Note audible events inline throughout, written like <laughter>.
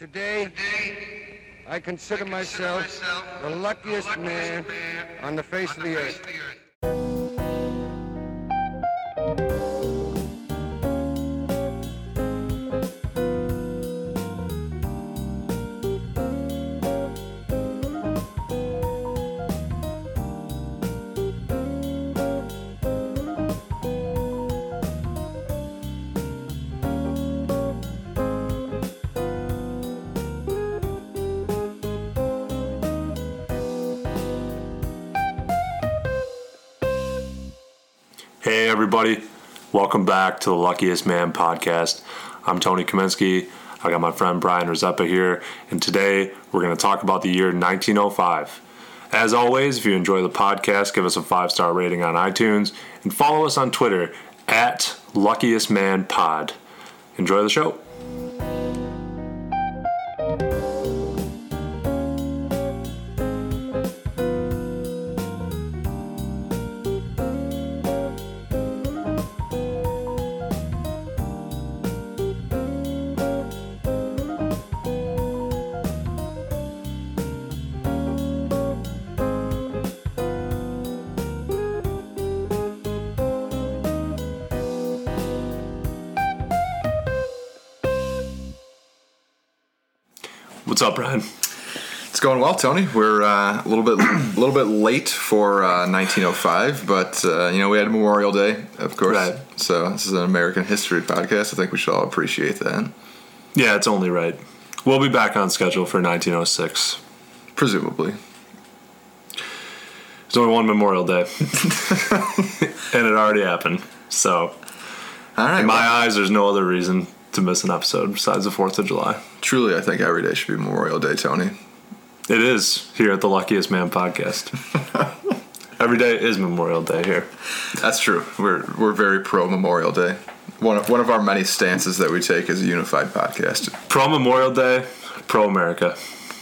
Today, I consider myself the luckiest man on the face of the earth. Everybody. Welcome back to the Luckiest Man podcast. I'm Tony Kaminsky. I got my friend Brian Rizeppa here, and today we're going to talk about the year 1905. As always, if you enjoy the podcast, give us a five star rating on iTunes and follow us on Twitter at Luckiest Man Pod. Enjoy the show. Brian? It's going well, Tony. We're uh, a little bit <clears throat> a little bit late for uh, 1905, but uh, you know we had Memorial Day, of course. Right. So this is an American history podcast. I think we should all appreciate that, Yeah, it's only right. We'll be back on schedule for 1906. presumably. There's only one Memorial Day, <laughs> and it already happened. So, All right. in my eyes, there's no other reason to miss an episode besides the 4th of July. truly, I think every day should be Memorial Day, Tony. It is here at the Luckiest Man podcast. <laughs> Every day is Memorial Day here. That's true. We're we're very pro Memorial Day. One of, one of our many stances that we take as a unified podcast. Pro Memorial Day, pro America.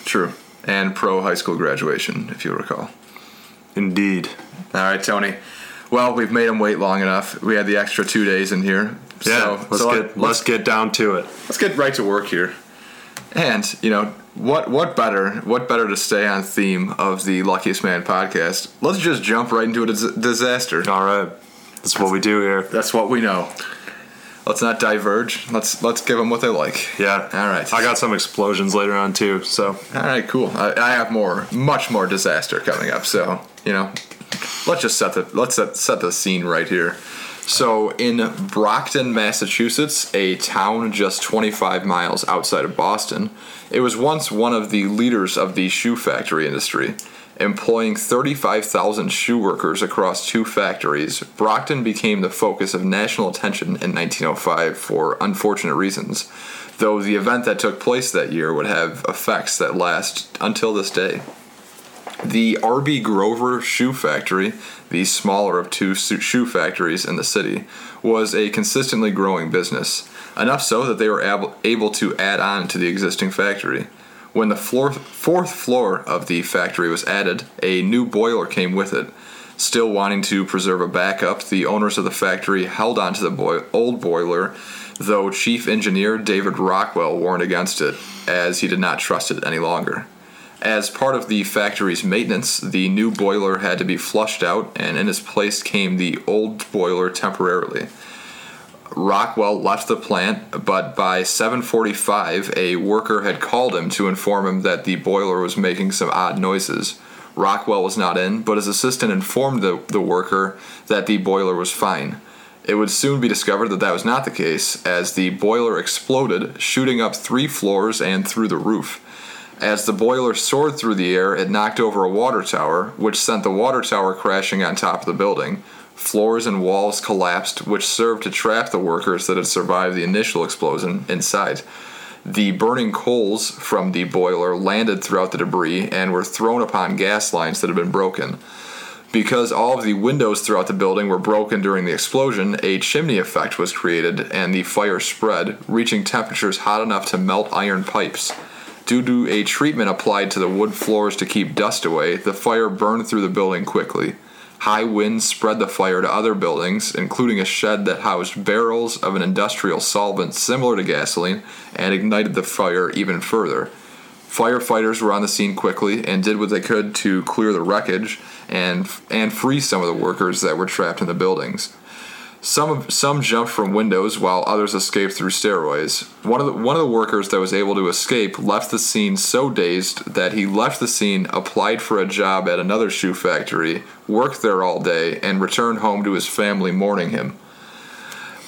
True. And pro high school graduation, if you recall. Indeed. All right, Tony. Well, we've made them wait long enough. We had the extra two days in here. Yeah, so, let's so get let's get down to it. let's get right to work here. And you know what? What better? What better to stay on theme of the Luckiest Man podcast? Let's just jump right into a dis- disaster. All right, that's what we do here. That's what we know. Let's not diverge. Let's let's give them what they like. Yeah. All right. I got some explosions later on too. So All right, cool. I, I have more, much more disaster coming up. So you know, let's just set the let's set, set the scene right here. So in Brockton, Massachusetts, a town just 25 miles outside of Boston, it was once one of the leaders of the shoe factory industry. Employing 35,000 shoe workers across two factories, Brockton became the focus of national attention in 1905 for unfortunate reasons, though the event that took place that year would have effects that last until this day. The R.B. Grover Shoe Factory, the smaller of two shoe factories in the city, was a consistently growing business, enough so that they were able, able to add on to the existing factory. When the floor, fourth floor of the factory was added, a new boiler came with it. Still wanting to preserve a backup, the owners of the factory held on to the boi- old boiler, though Chief Engineer David Rockwell warned against it, as he did not trust it any longer. As part of the factory's maintenance, the new boiler had to be flushed out, and in its place came the old boiler temporarily. Rockwell left the plant, but by 7:45, a worker had called him to inform him that the boiler was making some odd noises. Rockwell was not in, but his assistant informed the, the worker that the boiler was fine. It would soon be discovered that that was not the case, as the boiler exploded, shooting up three floors and through the roof. As the boiler soared through the air, it knocked over a water tower, which sent the water tower crashing on top of the building. Floors and walls collapsed, which served to trap the workers that had survived the initial explosion inside. The burning coals from the boiler landed throughout the debris and were thrown upon gas lines that had been broken. Because all of the windows throughout the building were broken during the explosion, a chimney effect was created and the fire spread, reaching temperatures hot enough to melt iron pipes. Due to a treatment applied to the wood floors to keep dust away, the fire burned through the building quickly. High winds spread the fire to other buildings, including a shed that housed barrels of an industrial solvent similar to gasoline, and ignited the fire even further. Firefighters were on the scene quickly and did what they could to clear the wreckage and and free some of the workers that were trapped in the buildings. Some some jumped from windows while others escaped through stairways. One of the one of the workers that was able to escape left the scene so dazed that he left the scene, applied for a job at another shoe factory, worked there all day, and returned home to his family mourning him.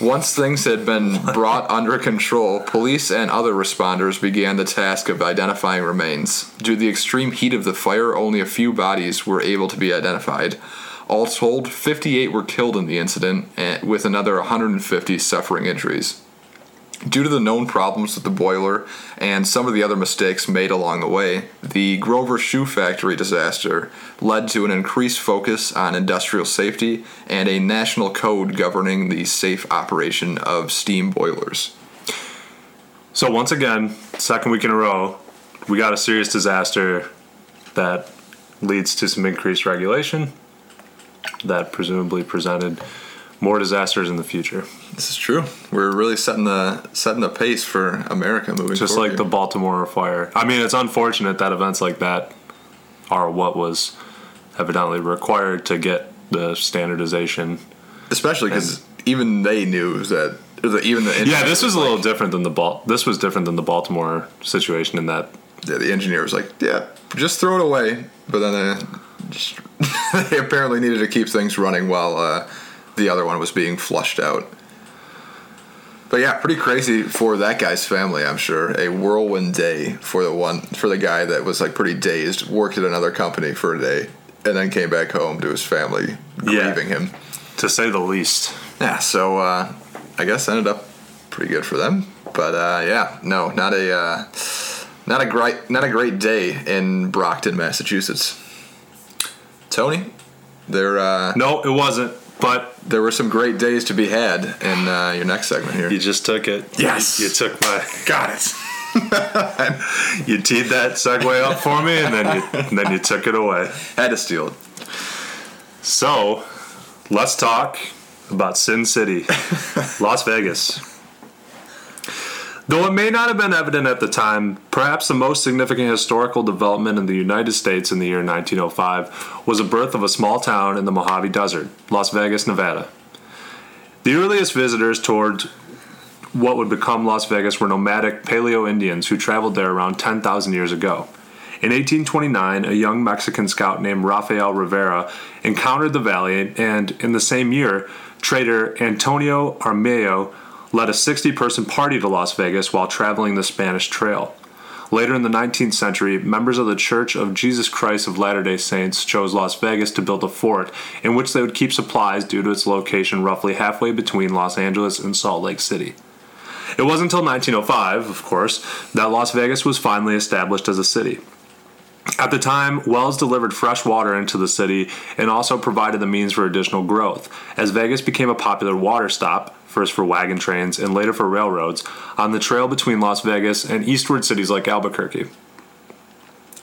Once things had been <laughs> brought under control, police and other responders began the task of identifying remains. Due to the extreme heat of the fire, only a few bodies were able to be identified. All told, 58 were killed in the incident, eh, with another 150 suffering injuries. Due to the known problems with the boiler and some of the other mistakes made along the way, the Grover Shoe Factory disaster led to an increased focus on industrial safety and a national code governing the safe operation of steam boilers. So once again, second week in a row, we got a serious disaster that leads to some increased regulation that presumably presented more disasters in the future. This is true. We're really setting the setting the pace for America moving Just like the Baltimore fire. I mean, it's unfortunate that events like that are what was evidently required to get the standardization. especially because even they knew that that even the Yeah, this was a little different than the Bal- this was different than the Baltimore situation in that yeah, the engineer was like, yeah, just throw it away. But then they, just, <laughs> they apparently needed to keep things running while uh, the other one was being flushed out. But yeah, pretty crazy for that guy's family. I'm sure a whirlwind day for the one for the guy that was like pretty dazed, worked at another company for a day, and then came back home to his family Yeah. grieving him. to say the least. Yeah, so uh, I guess ended up pretty good for them. But uh, yeah, no, not a uh, not a great not a great day in Brockton, Massachusetts. Tony, there uh, No, it wasn't. But there were some great days to be had in uh, your next segment here. you just took it. Yes. You, you took my. got it. <laughs> You teed that segue up for me, and then you and then you took it away. Had to steal it. So, let's talk about Sin City, <laughs> Las Vegas. Though it may not have been evident at the time, perhaps the most significant historical development in the United States in the year 1905 was the birth of a small town in the Mojave Desert, Las Vegas, Nevada. The earliest visitors toward what would become Las Vegas were nomadic Paleo Indians who traveled there around 10,000 years ago. In 1829, a young Mexican scout named Rafael Rivera encountered the valley, and in the same year, trader Antonio Armijo led a 60 person party to Las Vegas while traveling the Spanish Trail. Later in the 19th century, members of the Church of Jesus Christ of Latter day Saints chose Las Vegas to build a fort in which they would keep supplies due to its location roughly halfway between Los Angeles and Salt Lake City. It wasn't until 1905, of course, that Las Vegas was finally established as a city. At the time, wells delivered fresh water into the city and also provided the means for additional growth, as Vegas became a popular water stop, first for wagon trains and later for railroads, on the trail between Las Vegas and eastward cities like Albuquerque.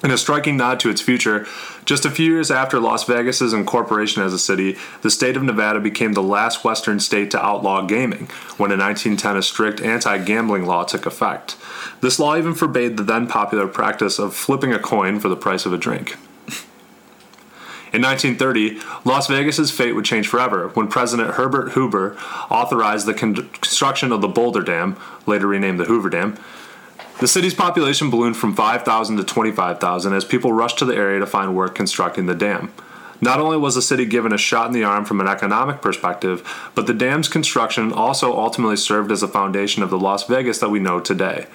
In a striking nod to its future, just a few years after Las Vegas's incorporation as a city, the state of Nevada became the last western state to outlaw gaming, when in 1910 a strict anti-gambling law took effect. This law even forbade the then popular practice of flipping a coin for the price of a drink. In 1930, Las Vegas's fate would change forever when President Herbert Hoover authorized the construction of the Boulder Dam, later renamed the Hoover Dam, the city's population ballooned from 5,000 to 25,000 as people rushed to the area to find work constructing the dam. Not only was the city given a shot in the arm from an economic perspective, but the dam's construction also ultimately served as the foundation of the Las Vegas that we know today.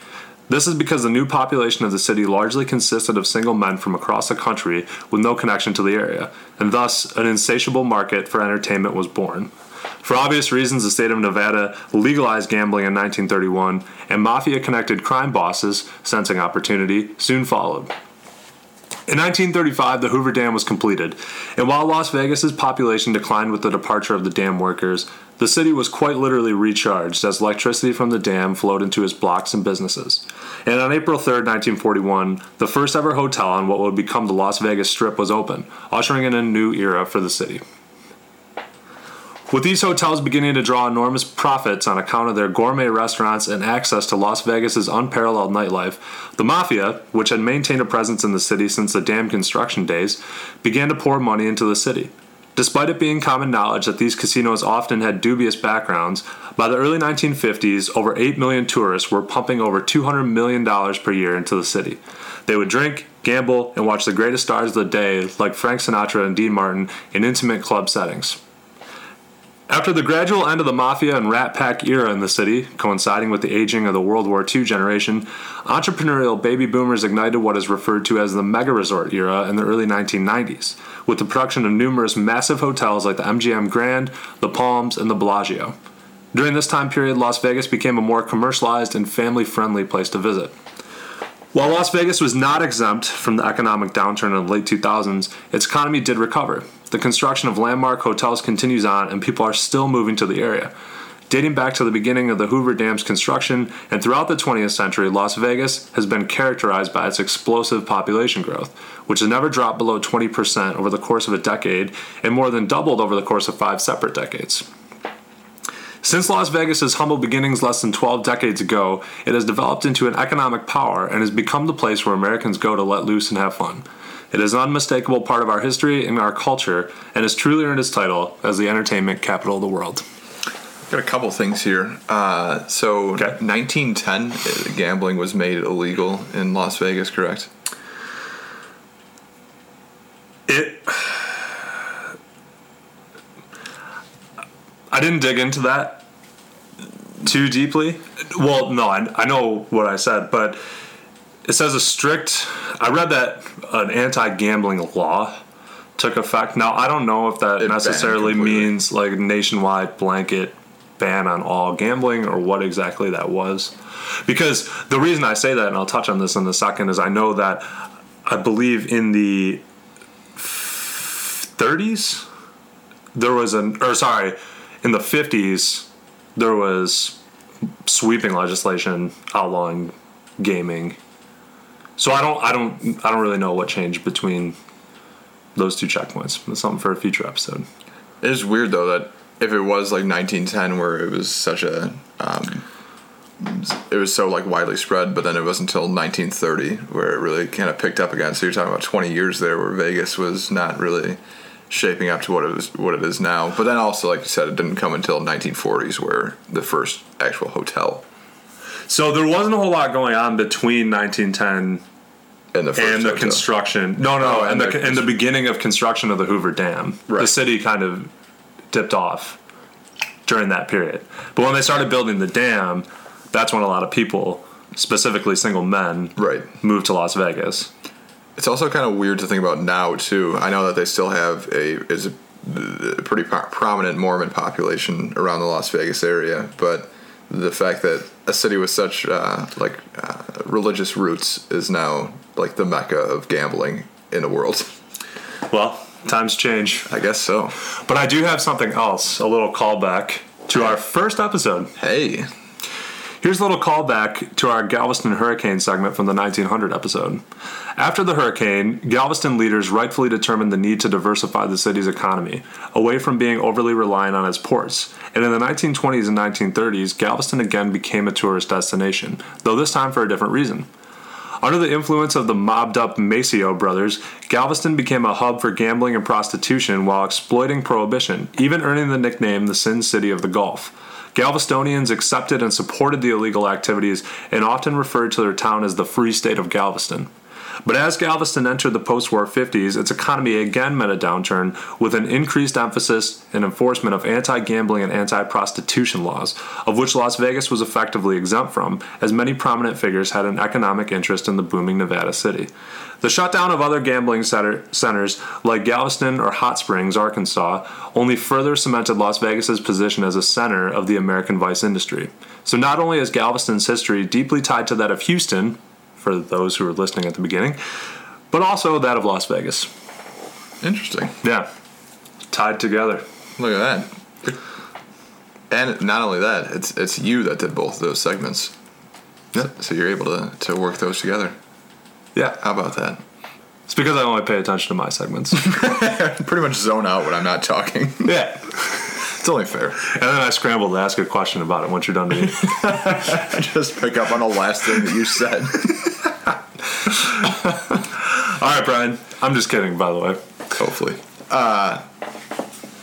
This is because the new population of the city largely consisted of single men from across the country with no connection to the area, and thus an insatiable market for entertainment was born. For obvious reasons, the state of Nevada legalized gambling in 1931, and mafia connected crime bosses, sensing opportunity, soon followed. In 1935, the Hoover Dam was completed, and while Las Vegas's population declined with the departure of the dam workers, the city was quite literally recharged as electricity from the dam flowed into its blocks and businesses. And on April 3, 1941, the first ever hotel on what would become the Las Vegas Strip was open, ushering in a new era for the city. With these hotels beginning to draw enormous profits on account of their gourmet restaurants and access to Las Vegas's unparalleled nightlife, the mafia, which had maintained a presence in the city since the dam construction days, began to pour money into the city. Despite it being common knowledge that these casinos often had dubious backgrounds, by the early 1950s, over 8 million tourists were pumping over $200 million per year into the city. They would drink, gamble, and watch the greatest stars of the day, like Frank Sinatra and Dean Martin, in intimate club settings. After the gradual end of the mafia and rat pack era in the city, coinciding with the aging of the World War II generation, entrepreneurial baby boomers ignited what is referred to as the mega resort era in the early 1990s, with the production of numerous massive hotels like the MGM Grand, the Palms, and the Bellagio. During this time period, Las Vegas became a more commercialized and family friendly place to visit. While Las Vegas was not exempt from the economic downturn in the late 2000s, its economy did recover. The construction of landmark hotels continues on, and people are still moving to the area. Dating back to the beginning of the Hoover Dam's construction and throughout the 20th century, Las Vegas has been characterized by its explosive population growth, which has never dropped below 20% over the course of a decade and more than doubled over the course of five separate decades. Since Las Vegas's humble beginnings less than 12 decades ago, it has developed into an economic power and has become the place where Americans go to let loose and have fun. It is an unmistakable part of our history and our culture and has truly earned its title as the entertainment capital of the world. Got a couple things here. Uh, so, Okay. 1910, uh, gambling was made illegal in Las Vegas, correct? It. I didn't dig into that too deeply. Well, no, I, I know what I said, but it says a strict. I read that an anti-gambling law took effect. Now I don't know if that It necessarily means like nationwide blanket ban on all gambling or what exactly that was. Because the reason I say that, and I'll touch on this in a second, is I know that I believe in the 30s there was an or sorry in the 50s there was sweeping legislation outlawing gaming so i don't i don't i don't really know what changed between those two checkpoints it's something for a future episode It is weird though that if it was like 1910, where it was such a, um, it was so like widely spread, but then it was until 1930 where it really kind of picked up again. So you're talking about 20 years there where Vegas was not really shaping up to what it was what it is now. But then also, like you said, it didn't come until 1940s where the first actual hotel so there wasn't a whole lot going on between 1910 and the first and the construction. No no Oh, and, and the, the and the beginning of construction of the hoover dam the city kind of dipped off during that period. But when they started building the dam that's when a lot of people specifically single men Right. moved to las vegas. It's also kind of weird to think about now too. I know that they still have a is a, a pretty pro- prominent Mormon population around the Las Vegas area, but the fact that a city with such uh, like uh, religious roots is now like the mecca of gambling in the world. well times change I guess so. but i do have something else a little callback to our first episode Hey, Here's a little callback to our Galveston hurricane segment from the 1900 episode. After the hurricane, Galveston leaders rightfully determined the need to diversify the city's economy, away from being overly reliant on its ports. And in the 1920s and 1930s, Galveston again became a tourist destination, though this time for a different reason. Under the influence of the mobbed up Maceo brothers, Galveston became a hub for gambling and prostitution while exploiting prohibition, even earning the nickname the Sin City of the Gulf. Galvestonians accepted and supported the illegal activities and often referred to their town as the Free State of Galveston. But as Galveston entered the post war 50s, its economy again met a downturn with an increased emphasis and enforcement of anti gambling and anti prostitution laws, of which Las Vegas was effectively exempt from, as many prominent figures had an economic interest in the booming Nevada city. The shutdown of other gambling center, centers like Galveston or Hot Springs, Arkansas, only further cemented Las Vegas's position as a center of the American vice industry. So not only is Galveston's history deeply tied to that of Houston, for those who were listening at the beginning, but also that of Las Vegas. interesting. Yeah, tied together. Look at that. And not only that, it's it's you that did both of those segments. Yeah. So you're able to, to work those together. Yeah, How about that? it's because I only pay attention to my segments. <laughs> pretty much zone out when I'm not talking. yeah. <laughs> It's only fair. And then I scrambled to ask a question about it once you're done to me. <laughs> Just pick up on the last thing that you said. <laughs> All right, Brian. I'm just kidding, by the way. Hopefully. Uh,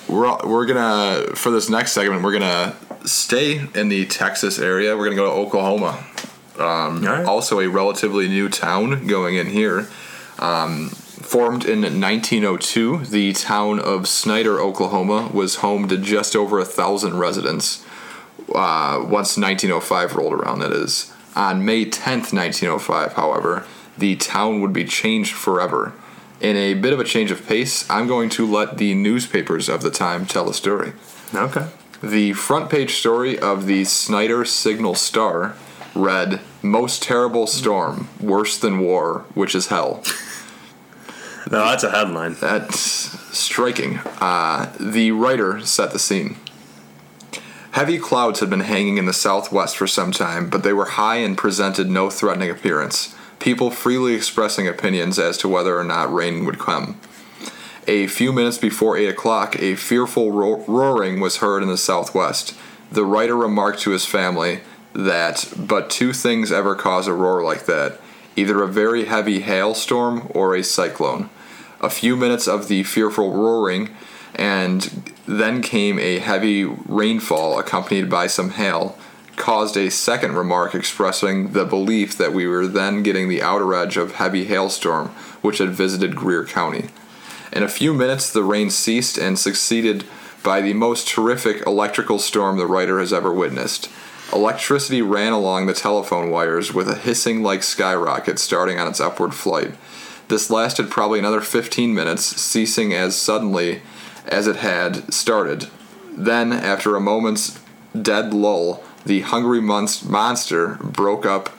we're we're gonna for this next segment we're gonna stay in the Texas area. We're gonna go to Oklahoma. Um, All right. Also, a relatively new town going in here. Um, formed in 1902, the town of Snyder, Oklahoma, was home to just over a thousand residents. Uh, once 1905 rolled around, that is. On May 10th, 1905, however, the town would be changed forever. In a bit of a change of pace, I'm going to let the newspapers of the time tell the story. Okay. The front page story of the Snyder Signal Star read, Most terrible storm, worse than war, which is hell. No, that's a headline. That's striking. Uh, the writer set the scene. Heavy clouds had been hanging in the southwest for some time, but they were high and presented no threatening appearance, people freely expressing opinions as to whether or not rain would come. A few minutes before 8 o'clock, a fearful ro- roaring was heard in the southwest. The writer remarked to his family that but two things ever cause a roar like that either a very heavy hailstorm or a cyclone. A few minutes of the fearful roaring, and then came a heavy rainfall accompanied by some hail, caused a second remark expressing the belief that we were then getting the outer edge of heavy hailstorm which had visited Greer County. In a few minutes, the rain ceased and succeeded by the most terrific electrical storm the writer has ever witnessed. Electricity ran along the telephone wires with a hissing like skyrocket starting on its upward flight. This lasted probably another 15 minutes, ceasing as suddenly as it had started. Then, after a moment's dead lull, the hungry monster broke up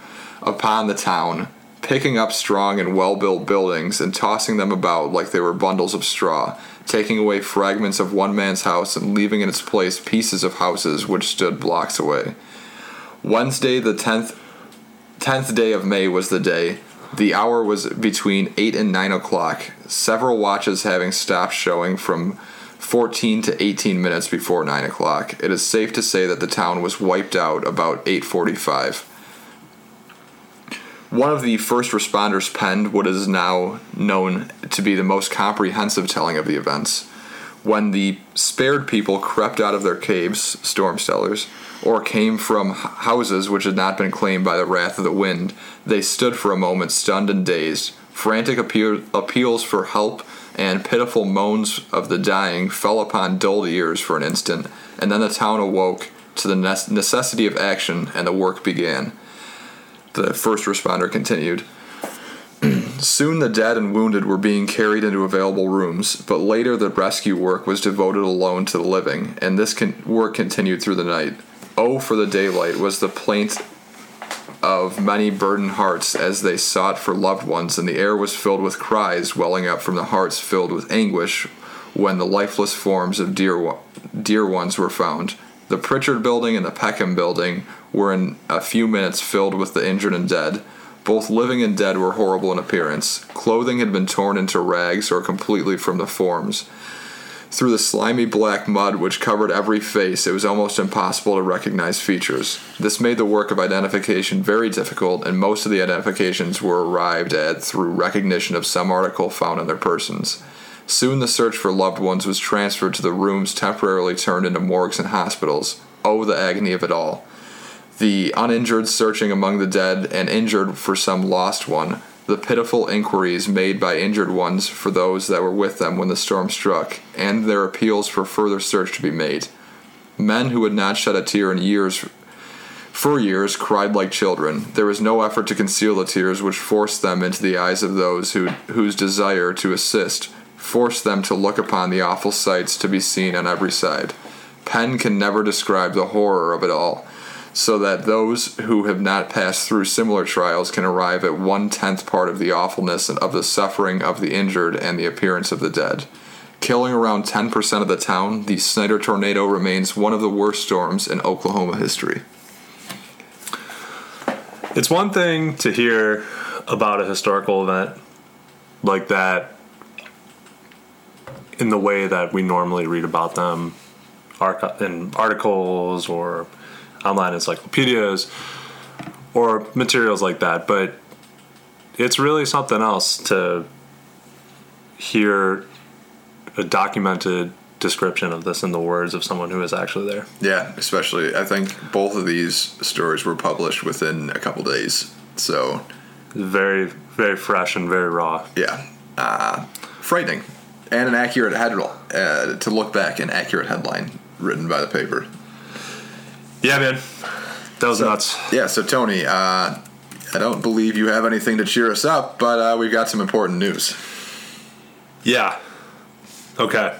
upon the town, picking up strong and well built buildings and tossing them about like they were bundles of straw, taking away fragments of one man's house and leaving in its place pieces of houses which stood blocks away. Wednesday, the 10th, 10th day of May, was the day. The hour was between 8 and 9 o'clock, several watches having stopped showing from 14 to 18 minutes before 9 o'clock. It is safe to say that the town was wiped out about 845. One of the first responders penned what is now known to be the most comprehensive telling of the events. When the spared people crept out of their caves, storm cellars, or came from houses which had not been claimed by the wrath of the wind, they stood for a moment stunned and dazed. Frantic appeal- appeals for help and pitiful moans of the dying fell upon dulled ears for an instant, and then the town awoke to the necessity of action and the work began. The first responder continued. <clears throat> Soon the dead and wounded were being carried into available rooms, but later the rescue work was devoted alone to the living, and this con- work continued through the night. Oh, for the daylight was the plaint of many burdened hearts as they sought for loved ones, and the air was filled with cries welling up from the hearts filled with anguish when the lifeless forms of dear, dear ones were found. The Pritchard building and the Peckham building were in a few minutes filled with the injured and dead. Both living and dead were horrible in appearance. Clothing had been torn into rags or completely from the forms. Through the slimy black mud which covered every face, it was almost impossible to recognize features. This made the work of identification very difficult, and most of the identifications were arrived at through recognition of some article found on their persons. Soon the search for loved ones was transferred to the rooms temporarily turned into morgues and hospitals. Oh, the agony of it all! The uninjured searching among the dead and injured for some lost one, the pitiful inquiries made by injured ones for those that were with them when the storm struck, and their appeals for further search to be made. Men who had not shed a tear in years for years cried like children. There was no effort to conceal the tears which forced them into the eyes of those who, whose desire to assist forced them to look upon the awful sights to be seen on every side. Pen can never describe the horror of it all, so that those who have not passed through similar trials can arrive at one tenth part of the awfulness of the suffering of the injured and the appearance of the dead. Killing around 10% of the town, the Snyder tornado remains one of the worst storms in Oklahoma history. It's one thing to hear about a historical event like that in the way that we normally read about them in articles or online encyclopedias or materials like that. But it's really something else to hear a documented description of this in the words of someone who is actually there. Yeah, especially I think both of these stories were published within a couple days. So Very, very fresh and very raw. yeah, uh, frightening and an accurate head uh, to look back an accurate headline written by the paper. Yeah, man. That was nuts. Yeah, so Tony, uh, I don't believe you have anything to cheer us up, but uh, we've got some important news. Yeah. Okay.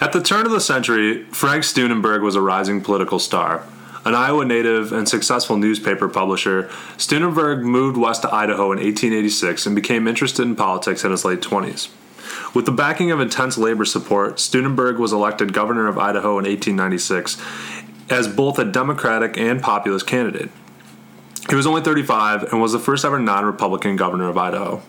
At the turn of the century, Frank Steunenberg was a rising political star. An Iowa native and successful newspaper publisher, Steunenberg moved west to Idaho in 1886 and became interested in politics in his late 20s. With the backing of intense labor support, Steunenberg was elected governor of Idaho in 1896 as both a Democratic and populist candidate. He was only 35 and was the first ever non Republican governor of Idaho.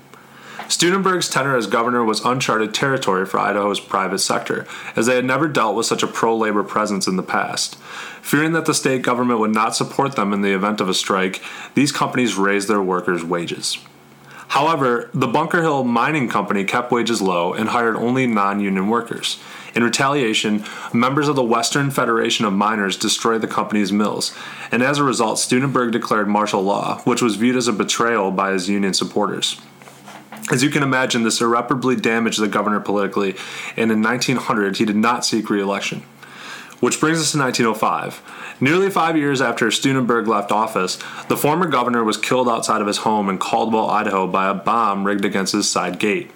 Steunenberg's tenure as governor was uncharted territory for Idaho's private sector, as they had never dealt with such a pro labor presence in the past. Fearing that the state government would not support them in the event of a strike, these companies raised their workers' wages. However, the Bunker Hill Mining Company kept wages low and hired only non union workers. In retaliation, members of the Western Federation of Miners destroyed the company's mills, and as a result, Steunenberg declared martial law, which was viewed as a betrayal by his union supporters. As you can imagine, this irreparably damaged the governor politically, and in 1900 he did not seek re election. Which brings us to 1905. Nearly five years after Steunenberg left office, the former governor was killed outside of his home in Caldwell, Idaho by a bomb rigged against his side gate.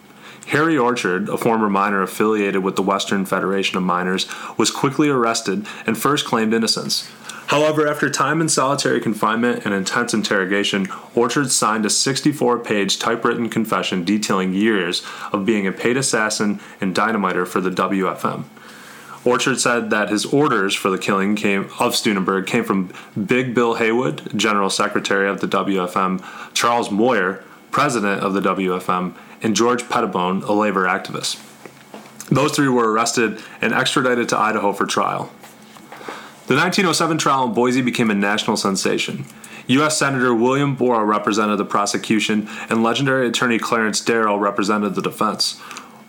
Harry Orchard, a former miner affiliated with the Western Federation of Miners, was quickly arrested and first claimed innocence. However, after time in solitary confinement and intense interrogation, Orchard signed a 64 page typewritten confession detailing years of being a paid assassin and dynamiter for the WFM. Orchard said that his orders for the killing came of Steunenberg came from Big Bill Haywood, General Secretary of the WFM, Charles Moyer, President of the WFM, and George Pettibone, a labor activist. Those three were arrested and extradited to Idaho for trial. The 1907 trial in Boise became a national sensation. U.S. Senator William Borah represented the prosecution, and legendary attorney Clarence Darrow represented the defense.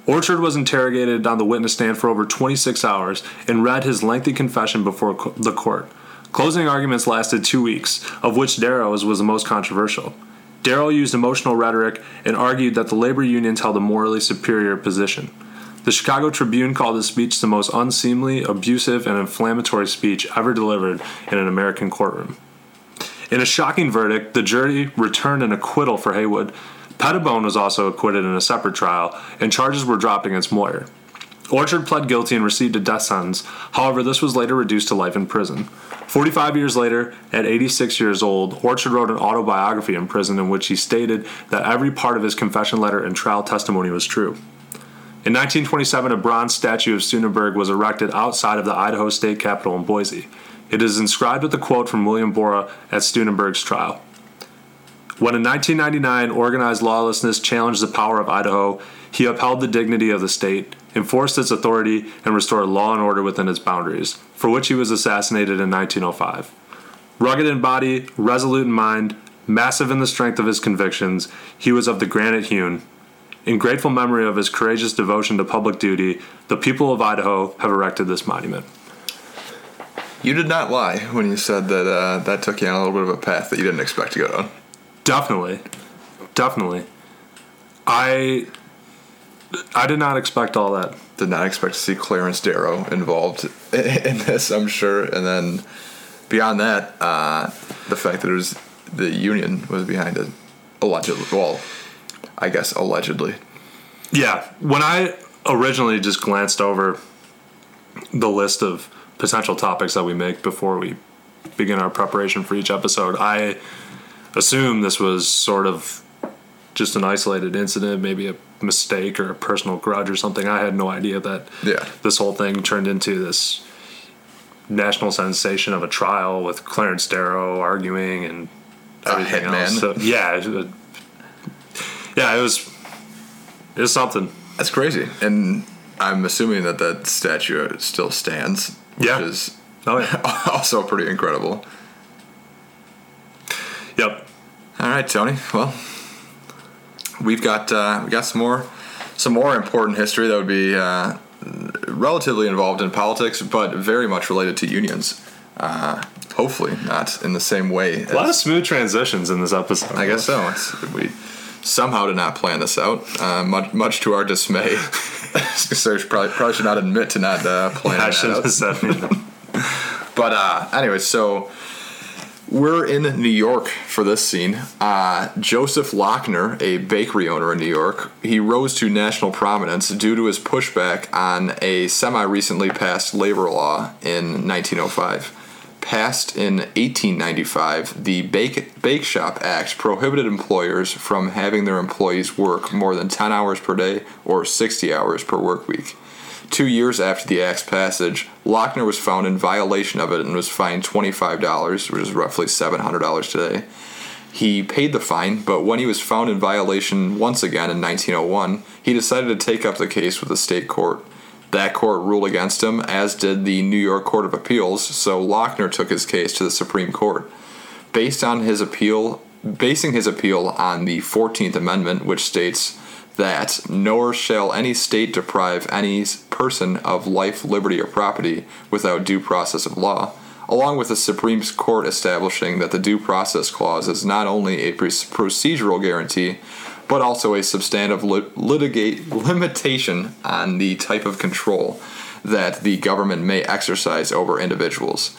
Orchard was interrogated on the witness stand for over 26 hours and read his lengthy confession before the court. Closing arguments lasted two weeks, of which Darrow's was the most controversial. Darrow used emotional rhetoric and argued that the labor unions held a morally superior position. The Chicago Tribune called his speech the most unseemly, abusive, and inflammatory speech ever delivered in an American courtroom. In a shocking verdict, the jury returned an acquittal for Haywood. Pettibone was also acquitted in a separate trial, and charges were dropped against Moyer. Orchard pled guilty and received a death sentence, however, this was later reduced to life in prison. 45 years later, at 86 years old, Orchard wrote an autobiography in prison in which he stated that every part of his confession letter and trial testimony was true. In 1927, a bronze statue of Steunenberg was erected outside of the Idaho State Capitol in Boise. It is inscribed with a quote from William Borah at Steunenberg's trial. When in 1999 organized lawlessness challenged the power of Idaho, he upheld the dignity of the state, enforced its authority, and restored law and order within its boundaries, for which he was assassinated in 1905. Rugged in body, resolute in mind, massive in the strength of his convictions, he was of the granite hewn. In grateful memory of his courageous devotion to public duty, the people of Idaho have erected this monument. You did not lie when you said that uh, that took you on a little bit of a path that you didn't expect to go down. Definitely, definitely. I I did not expect all that. Did not expect to see Clarence Darrow involved <laughs> in this, I'm sure. And then beyond that, uh, the fact that it was the union was behind it, allegedly. Well, I guess allegedly. Yeah, when I originally just glanced over the list of potential topics that we make before we begin our preparation for each episode, I assumed this was sort of just an isolated incident, maybe a mistake or a personal grudge or something. I had no idea that Yeah. this whole thing turned into this national sensation of a trial with Clarence Darrow arguing and everything hitman. else. So, yeah, it- yeah, it was it was something. That's crazy. And I'm assuming that that statue still stands, which Yeah. is Oh yeah. <laughs> also pretty incredible. yep. All right, Tony. Well, we've got uh, we got some more some more important history that would be uh, relatively involved in politics, but very much related to unions. Uh, hopefully, not in the same way. A lot of smooth transitions in this episode. I guess so. It's, we somehow did not plan this out, uh, much much to our dismay. <laughs> Serge probably probably should not admit to not uh, planning I that should out. have said anything. <laughs> But uh, anyway, so we're in New York for this scene. Uh, Joseph Lochner, a bakery owner in New York, he rose to national prominence due to his pushback on a semi recently passed labor law in 1905. Passed in 1895, the Bake, Bake Shop Act prohibited employers from having their employees work more than 10 hours per day or 60 hours per work week. Two years after the act's passage, Lochner was found in violation of it and was fined $25, which is roughly $700 today. He paid the fine, but when he was found in violation once again in 1901, he decided to take up the case with the state court. That court ruled against him, as did the New York Court of Appeals, so Lochner took his case to the Supreme Court. Based on his appeal, basing his appeal on the 14th Amendment, which states that nor shall any state deprive any person of life, liberty, or property without due process of law, along with the Supreme Court establishing that the Due Process Clause is not only a procedural guarantee, but also a substantive lit- litigate limitation on the type of control that the government may exercise over individuals.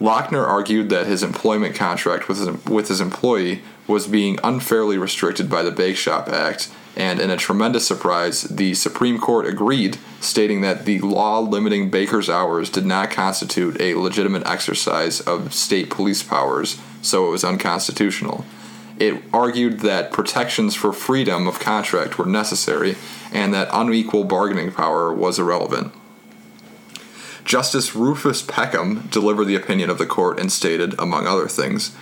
Lochner argued that his employment contract with his, with his employee was being unfairly restricted by the Bake Shop Act, and in a tremendous surprise, the Supreme Court agreed, stating that the law limiting bakers' hours did not constitute a legitimate exercise of state police powers, so it was unconstitutional. It argued that protections for freedom of contract were necessary and that unequal bargaining power was irrelevant. Justice Rufus Peckham delivered the opinion of the court and stated, among other things,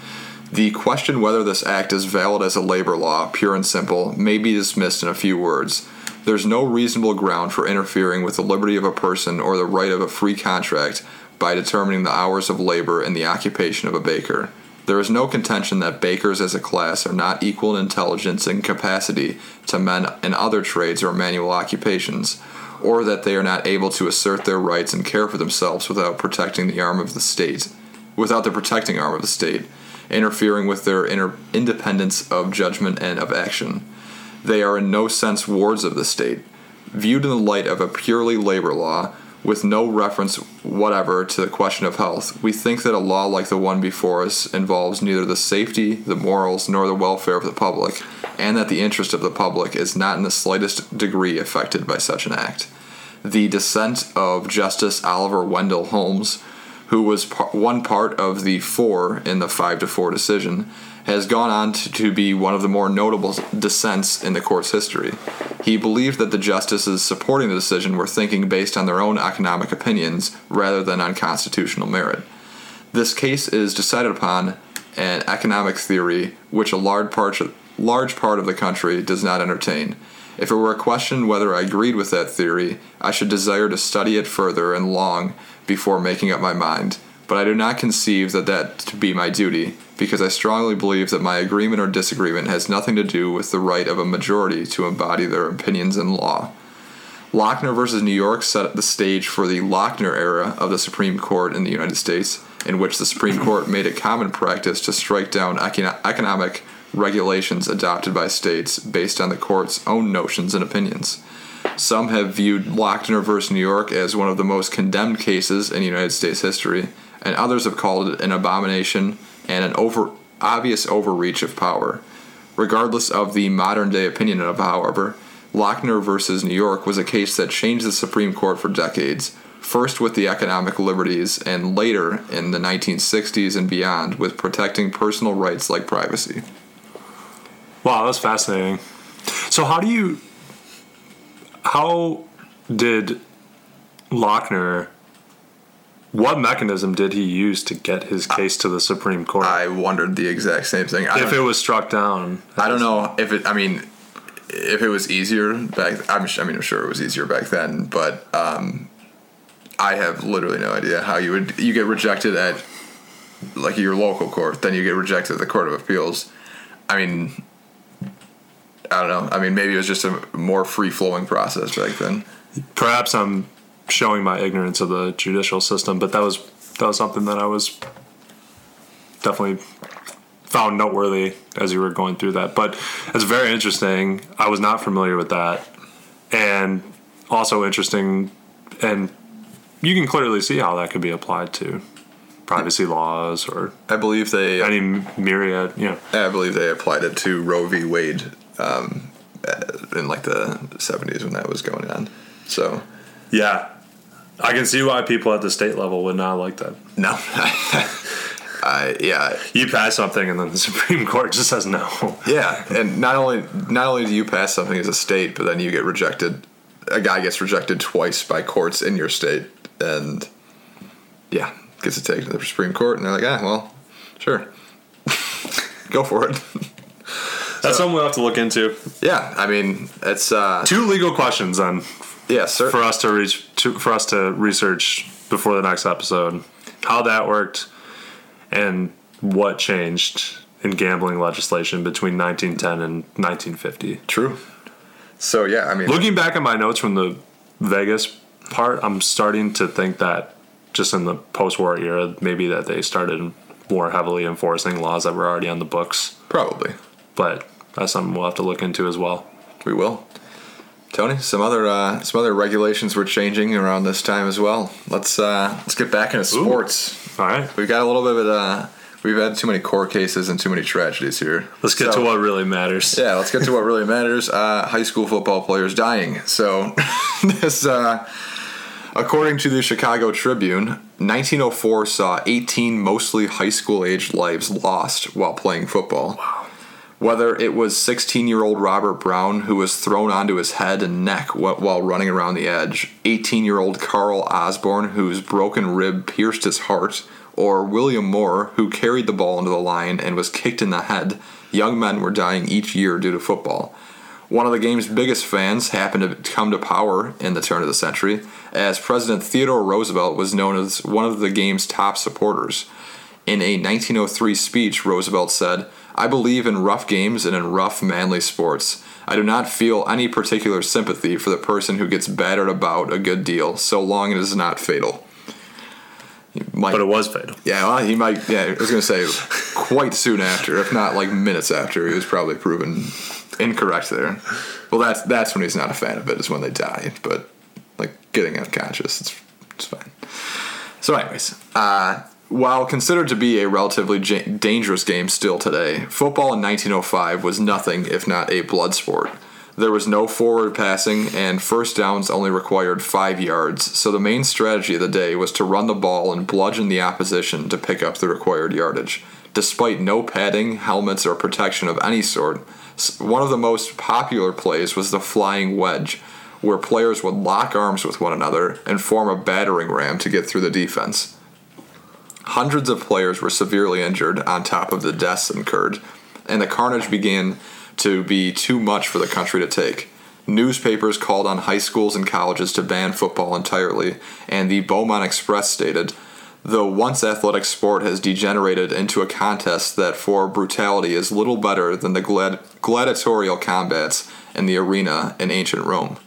the question whether this act is valid as a labor law, pure and simple, may be dismissed in a few words. There's no reasonable ground for interfering with the liberty of a person or the right of a free contract by determining the hours of labor in the occupation of a baker. There is no contention that bakers as a class are not equal in intelligence and capacity to men in other trades or manual occupations, or that they are not able to assert their rights and care for themselves without protecting the arm of the state, without the protecting arm of the state, interfering with their independence of judgment and of action. They are in no sense wards of the state. Viewed in the light of a purely labor law, with no reference whatever to the question of health, we think that a law like the one before us involves neither the safety, the morals, nor the welfare of the public, and that the interest of the public is not in the slightest degree affected by such an act. The dissent of Justice Oliver Wendell Holmes, who was par- one part of the four in the 5 to 4 decision, has gone on to, to be one of the more notable dissents in the court's history. He believed that the justices supporting the decision were thinking based on their own economic opinions rather than on constitutional merit. This case is decided upon an economic theory which a large part, large part of the country does not entertain. If it were a question whether I agreed with that theory, I should desire to study it further and long before making up my mind. But I do not conceive that that to be my duty, because I strongly believe that my agreement or disagreement has nothing to do with the right of a majority to embody their opinions in law. Lochner versus New York set the stage for the Lochner era of the Supreme Court in the United States, in which the Supreme Court made it common practice to strike down econo- economic regulations adopted by states based on the court's own notions and opinions. Some have viewed Lochner versus New York as one of the most condemned cases in United States history, and others have called it an abomination and an over obvious overreach of power. Regardless of the modern day opinion of, however, Lochner versus New York was a case that changed the Supreme Court for decades, first with the economic liberties, and later in the 1960s and beyond with protecting personal rights like privacy. Wow, that's fascinating. So how do you how did Lochner what mechanism did he use to get his case to the Supreme Court? I wondered the exact same thing. I if it was struck down. I don't know if it. I mean, if it was easier back, I'm, I mean, I'm sure it was easier back then, but um, I have literally no idea how you would you get rejected at like your local court, then you get rejected at the Court of Appeals. I mean, I don't know. I mean, maybe it was just a more free flowing process back then. Perhaps I'm showing my ignorance of the judicial system, but that was that was something that I was definitely found noteworthy as you were going through that. But it's very interesting. I was not familiar with that, and also interesting, and you can clearly see how that could be applied to privacy laws or I believe they. any myriad. You know, I believe they applied it to Roe v. Wade um, uh, in like the '70s when that was going on. So yeah, I can see why people at the state level would not like that. no, <laughs> I yeah You pass something, and then the <laughs> Supreme Court just says no. yeah, and not only not only do you pass something as a state, but then you get rejected. A guy gets rejected twice by courts in your state, and yeah, gets it to the Supreme Court, and they're like, ah, well, sure, <laughs> go for it. That's something we'll have to look into. yeah, I mean, it's uh, Two legal questions then yeah, sir. for us to reach to, for us to research before the next episode. How that worked and what changed in gambling legislation between 1910 and 1950. True. So yeah, I mean, Looking back at my notes from the Vegas part, I'm starting to think that just in the post-war era, maybe that they started more heavily enforcing laws that were already on the books. probably But that's something we'll have to look into as well. we will. Tony, some other uh, some other regulations were changing around this time as well. Let's uh, let's get back into sports. All right, We've got a little bit of uh, we've had too many court cases and too many tragedies here. let's get So- to what really matters. Yeah, let's get to what really matters. Uh, high school football players dying. So, <laughs> this, uh, according to the Chicago Tribune, 1904 saw 18 mostly high school aged lives lost while playing football. Whether it was 16 year old Robert Brown, who was thrown onto his head and neck while running around the edge, 18 year old Carl Osborne, whose broken rib pierced his heart, or William Moore, who carried the ball into the line and was kicked in the head, young men were dying each year due to football. One of the game's biggest fans happened to come to power in the turn of the century, as President Theodore Roosevelt was known as one of the game's top supporters. In a 1903 speech, Roosevelt said, I believe in rough games and in rough, manly sports. I do not feel any particular sympathy for the person who gets battered about a good deal, so long as it is not fatal. Might- But it was fatal. yeah, well, he might. Yeah, I was gonna say quite soon after, if not like minutes after, he was probably proven incorrect there. Well, that's that's when he's not a fan of it. Is when they die. But like getting unconscious, it's it's fine. So, anyways, uh, while considered to be a relatively dangerous game still today, football in 1905 was nothing if not a blood sport. There was no forward passing, and first downs only required five yards, so the main strategy of the day was to run the ball and bludgeon the opposition to pick up the required yardage. Despite no padding, helmets, or protection of any sort, one of the most popular plays was the flying wedge, where players would lock arms with one another and form a battering ram to get through the defense. Hundreds of players were severely injured on top of the deaths incurred, and the carnage began to be too much for the country to take. Newspapers called on high schools and colleges to ban football entirely, and the Beaumont Express stated, the once athletic sport has degenerated into a contest that for brutality is little better than the glad- gladiatorial combats in the arena in ancient Rome.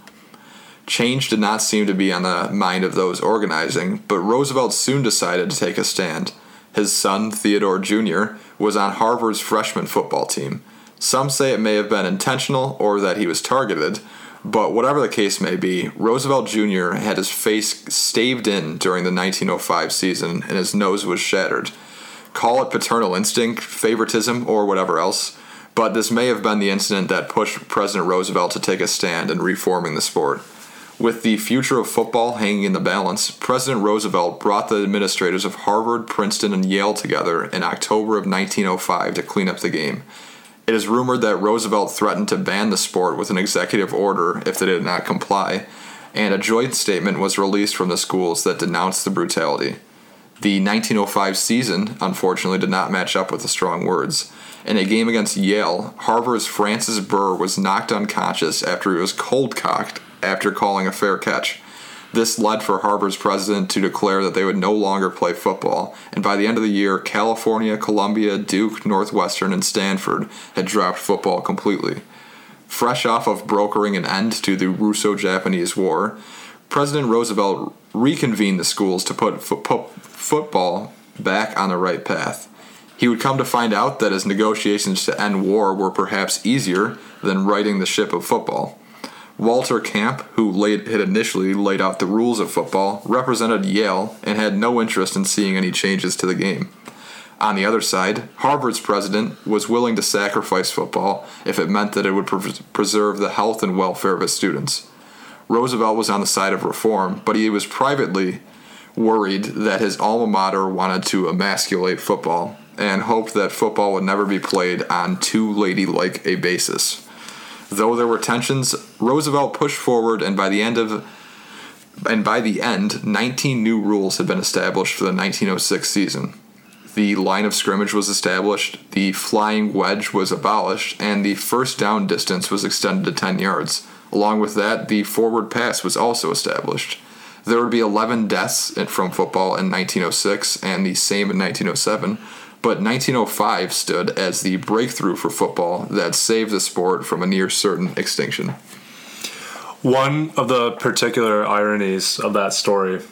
Change did not seem to be on the mind of those organizing, but Roosevelt soon decided to take a stand. His son, Theodore Jr., was on Harvard's freshman football team. Some say it may have been intentional or that he was targeted, but whatever the case may be, Roosevelt Jr. had his face staved in during the 1905 season and his nose was shattered. Call it paternal instinct, favoritism, or whatever else, but this may have been the incident that pushed President Roosevelt to take a stand in reforming the sport. With the future of football hanging in the balance, President Roosevelt brought the administrators of Harvard, Princeton, and Yale together in October of 1905 to clean up the game. It is rumored that Roosevelt threatened to ban the sport with an executive order if they did not comply, and a joint statement was released from the schools that denounced the brutality. The 1905 season, unfortunately, did not match up with the strong words. In a game against Yale, Harvard's Francis Burr was knocked unconscious after he was cold cocked after calling a fair catch. This led for Harvard's president to declare that they would no longer play football, and by the end of the year, California, Columbia, Duke, Northwestern, and Stanford had dropped football completely. Fresh off of brokering an end to the Russo Japanese War, President Roosevelt reconvened the schools to put fo- po- football back on the right path. He would come to find out that his negotiations to end war were perhaps easier than righting the ship of football. Walter Camp, who laid, had initially laid out the rules of football, represented Yale and had no interest in seeing any changes to the game. On the other side, Harvard's president was willing to sacrifice football if it meant that it would pre- preserve the health and welfare of its students. Roosevelt was on the side of reform, but he was privately worried that his alma mater wanted to emasculate football and hoped that football would never be played on too ladylike a basis. Though there were tensions, Roosevelt pushed forward, and by the end of and by the end, 19 new rules had been established for the 1906 season. The line of scrimmage was established, the flying wedge was abolished, and the first down distance was extended to 10 yards. Along with that, the forward pass was also established. There would be 11 deaths from football in 1906 and the same in 1907, but 1905 stood as the breakthrough for football that saved the sport from a near certain extinction. One of the particular ironies of that story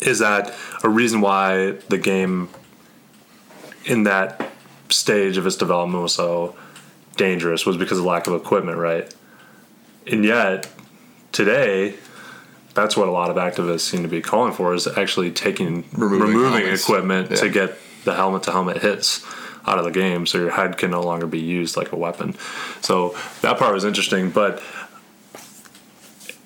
is that a reason why the game in that stage of its development was so dangerous was because of lack of equipment, right? And yet, today, that's what a lot of activists seem to be calling for is actually taking Removing removing, equipment to get the helmet to helmet hits out of the game so your head can no longer be used like a weapon. So that part was interesting, but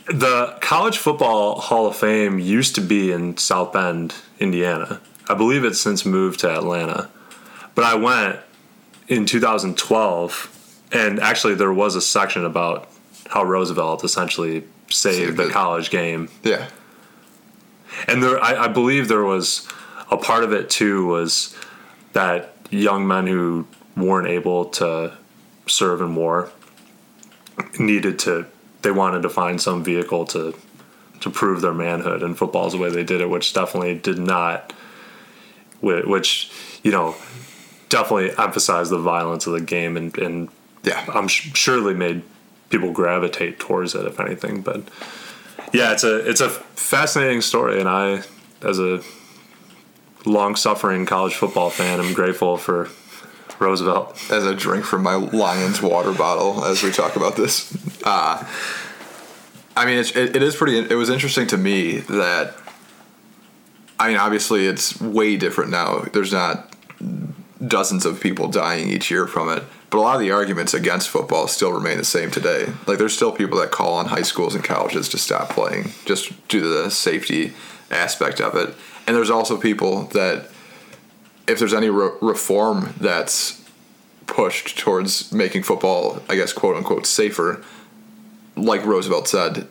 the College Football Hall of Fame used to be in South Bend, Indiana. I believe it's since moved to Atlanta. But I went in 2012, and actually, there was a section about how Roosevelt essentially saved Saved the it. college game. Yeah. And there, I, I believe there was a part of it too was that young men who weren't able to serve in war needed to they wanted to find some vehicle to to prove their manhood and football's the way they did it which definitely did not which you know definitely emphasized the violence of the game and, and Yeah. I'm sh- surely made people gravitate towards it if anything but yeah it's a it's a fascinating story and I as a long suffering college football fan I'm grateful for Roosevelt as I drink from my Lions water bottle as we talk about this. Uh, I mean, it's, it, it is pretty. It was interesting to me that. I mean, obviously, it's way different now. There's not dozens of people dying each year from it, but a lot of the arguments against football still remain the same today. Like, there's still people that call on high schools and colleges to stop playing just due to the safety aspect of it, and there's also people that if there's any re- reform that's pushed towards making football, I guess, quote unquote, safer, like Roosevelt said,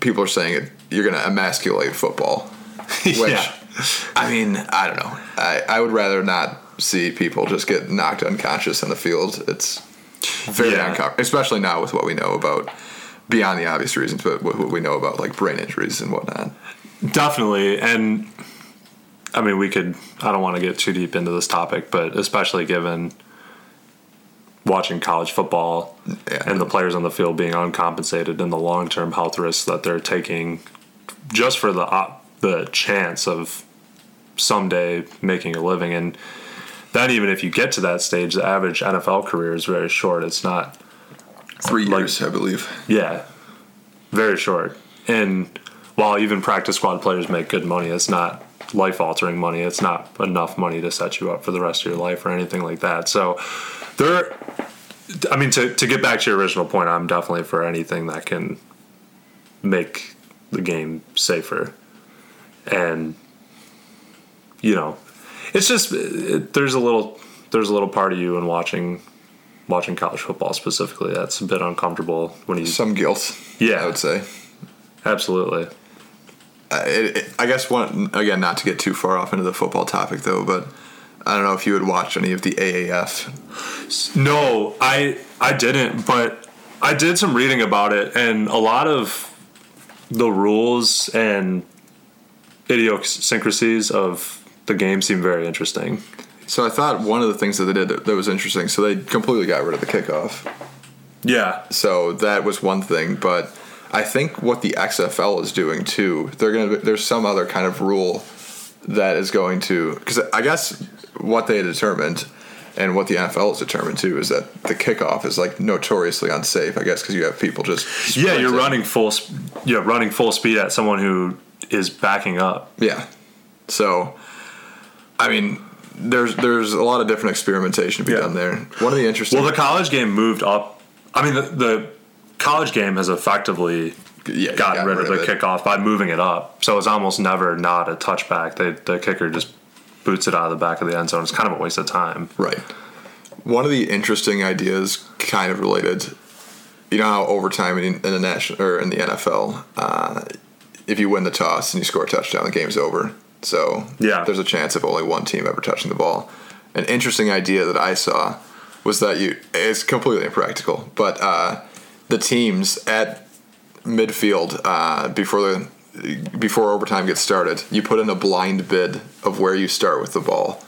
people are saying it, you're going to emasculate football. <laughs> Which, Yeah. I mean, I don't know. I, I would rather not see people just get knocked unconscious in the field. It's very Yeah. uncomfortable, especially now with what we know about, beyond the obvious reasons, but what what we know about like brain injuries and whatnot. Definitely. And I mean, we could, I don't want to get too deep into this topic, but especially given watching college football Yeah. and the players on the field being uncompensated and the long term health risks that they're taking just for the, op- the chance of someday making a living. And then, even if you get to that stage, the average NFL career is very short. It's not Three Like- years, I believe. yeah, very short. And while even practice squad players make good money, it's not life altering money. It's not enough money to set you up for the rest of your life or anything like that. So there, I mean, to, to get back to your original point, I'm definitely for anything that can make the game safer. And, you know, it's just, it, there's a little, there's a little part of you in watching watching college football specifically that's a bit uncomfortable when you Some guilt, Yeah. I would say. absolutely it, it, I guess one again, not to get too far off into the football topic though, but I don't know if you would watch any of the AAF. No, I I didn't, but I did some reading about it, and a lot of the rules and idiosyncrasies of the game seem very interesting. So I thought one of the things that they did that was interesting. So they completely got rid of the kickoff. Yeah, So that was one thing, but I think what the XFL is doing too, they're gonna there's some other kind of rule that is going to because I guess what they determined and what the NFL has determined too is that the kickoff is like notoriously unsafe. I guess because you have people just yeah, you're running full yeah running full speed at someone who is backing up. Yeah. So, I mean, there's there's a lot of different experimentation to be Yeah. done there. One of the interesting Well, the college game moved up. I mean, the, the college game has effectively yeah, gotten got rid, of the it. kickoff by moving it up. So it's almost never not a touchback. They, the kicker just boots it out of the back of the end zone. It's kind of a waste of time. Right. One of the interesting ideas, kind of related, you know how overtime in, in the national or in the NFL, uh, if you win the toss and you score a touchdown, the game's over. So Yeah. there's a chance of only one team ever touching the ball. An interesting idea that I saw was that you it's completely impractical, but uh, the teams at midfield uh, before the before overtime gets started, you put in a blind bid of where you start with the ball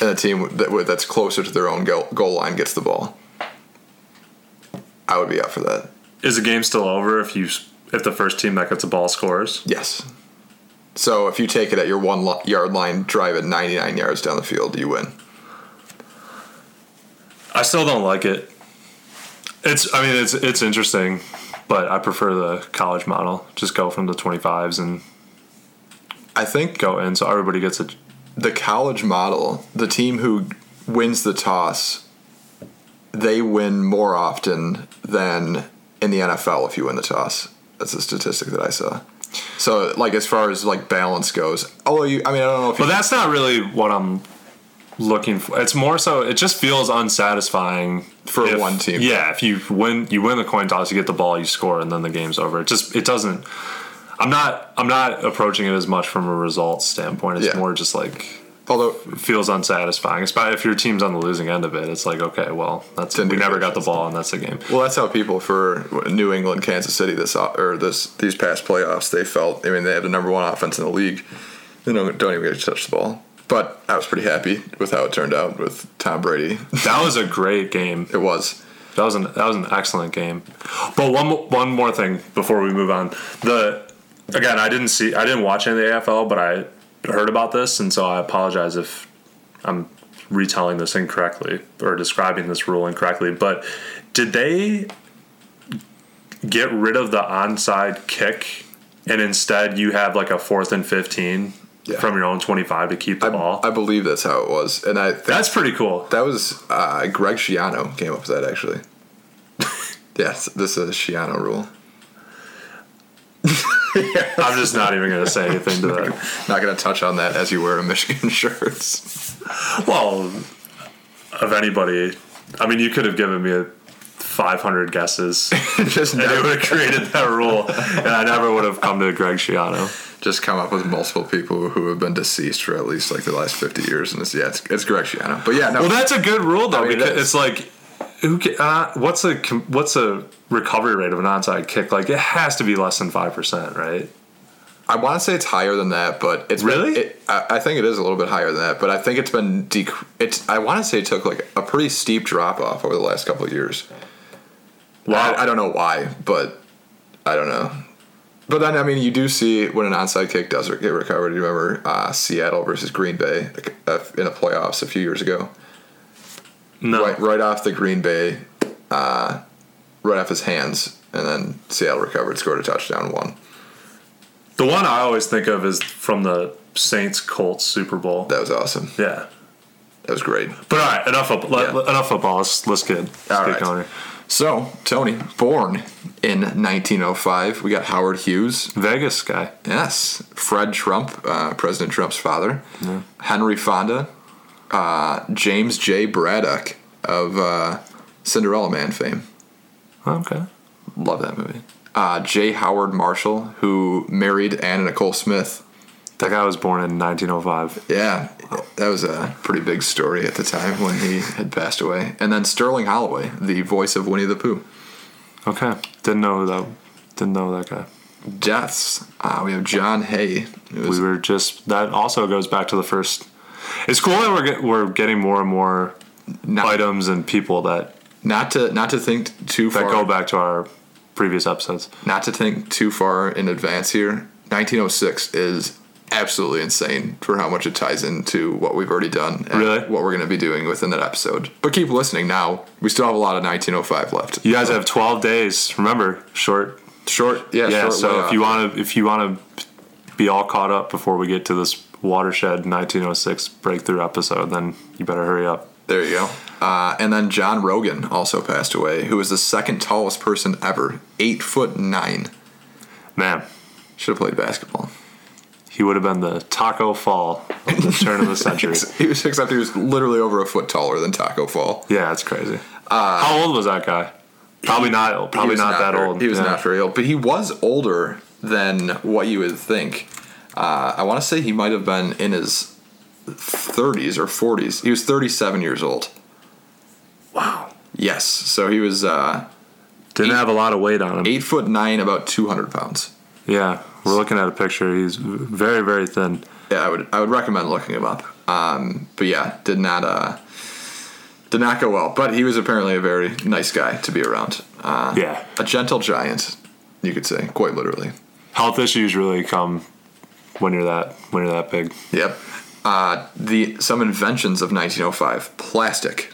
and a team that that's closer to their own goal, goal line gets the ball. I would be up for that. Is the game still over if you if the first team that gets the ball scores? Yes. So if you take it at your one yard line, drive it 99 yards down the field, you win. I still don't like it. It's I mean it's it's interesting, but I prefer the college model. Just go from the 25s and I think go in so everybody gets a the college model, the team who wins the toss, they win more often than in the NFL if you win the toss. That's a statistic that I saw. So, like as far as like balance goes, although you, I mean, I don't know if you But that's not really what I'm looking for. It's more so it just feels unsatisfying For if- one team. Yeah, if you win you win the coin toss, you get the ball, you score, and then the game's over. It just it doesn't I'm not I'm not approaching it as much from a results standpoint. It's Yeah. more just like although it feels unsatisfying. Especially if your team's on the losing end of it. It's like, okay, well, that's we never got the ball and that's the game. Well, that's how people for New England, Kansas City this or this these past playoffs they felt. I mean, they have the number one offense in the league. They don't, don't even get to touch the ball. But I was pretty happy with how it turned out with Tom Brady. That was a great game. it was. That was an that was an excellent game. But one one more thing before we move on. The again, I didn't see I didn't watch any of the AFL, but I heard about this, and so I apologize if I'm retelling this incorrectly or describing this rule incorrectly. But did they get rid of the onside kick, and instead you have like a fourth and fifteen Yeah. from your own twenty five to keep the I, ball? I believe that's how it was, and I think That's pretty cool. that was uh, Greg Schiano came up with that actually. <laughs> yes, this is a Schiano rule. <laughs> I'm just not even going to say anything to that. <laughs> Not going to touch on that as you wear a Michigan shirts. Well, of anybody, I mean, you could have given me 500 guesses, just and it would have created that rule, and I never would have come to Greg Schiano. Just come up with multiple people who have been deceased for at least like the last fifty years, and it's yeah, it's, it's Greg Schiano. But yeah, no, Well, that's a good rule though, I mean, because is. it's like, who? Ca- uh, what's a what's a recovery rate of an onside kick? Like, it has to be less than five percent, right? I want to say it's higher than that, but it's been- Really? it, I, I think it is a little bit higher than that, but I think it's been dec- It's I want to say it took like a pretty steep drop off over the last couple of years. Wow. I, I don't know why, but I don't know. But then I mean, you do see when an onside kick does get recovered. You remember uh, Seattle versus Green Bay uh, in the playoffs a few years ago. No, Right, right off the Green Bay, uh, right off his hands, and then Seattle recovered, scored a touchdown, won. the one I always think of is from the Saints Colts Super Bowl. That was awesome. Yeah, That was great. but all right, enough of, let- Yeah. enough football. Let's, let's get let's All get right. going here. So, Tony, born in 1905, we got Howard Hughes. Vegas guy. Yes. Fred Trump, uh, President Trump's father. Henry Fonda. Uh, James J. Braddock of uh, Cinderella Man fame. Okay. Love that movie. Uh, J. Howard Marshall, who married Anna Nicole Smith. That guy was born in 1905. Yeah, that was a pretty big story at the time when he had passed away. And then Sterling Holloway, the voice of Winnie the Pooh. Okay, didn't know that. Didn't know that guy. Deaths. Uh, we have John Hay. We were just that also goes back to the first. It's cool that we're get, we're getting more and more not, items and people that not to not to think too that far. go back to our previous episodes. Not to think too far in advance here. 1906 is absolutely insane for how much it ties into what we've already done and Really? what we're going to be doing within that episode. But keep listening now. We still have a lot of 1905 left. You guys have 12 days. Remember, short. short, yeah, Yeah. short so if you want to, if you want to be all caught up before we get to this watershed 1906 breakthrough episode, then you better hurry up. There you go. Uh, and then John Rogan also passed away, who was the second tallest person ever, eight foot nine. Man, Should have played basketball. He would have been the Taco Fall of the turn of the <laughs> century. He was except he was literally over a foot taller than Taco Fall. Yeah, it's crazy. How old was that guy? Probably not. Probably He was not, that very- old. He was Yeah. not very old, but he was older than what you would think. Uh, I want to say he might have been in his 30s or 40s. He was 37 years old. Wow. Yes, so he was uh, Didn't have a lot of weight on him. eight foot nine, about 200 pounds. Yeah, we're looking at a picture. He's very, very thin. Yeah, I would I would recommend looking him up. Um, but yeah, did not uh, did not go well. But he was apparently a very nice guy to be around. Uh, Yeah. a gentle giant, you could say, quite literally. Health issues really come when you're that when you're that big. Yep. Uh, the some inventions of 1905: plastic.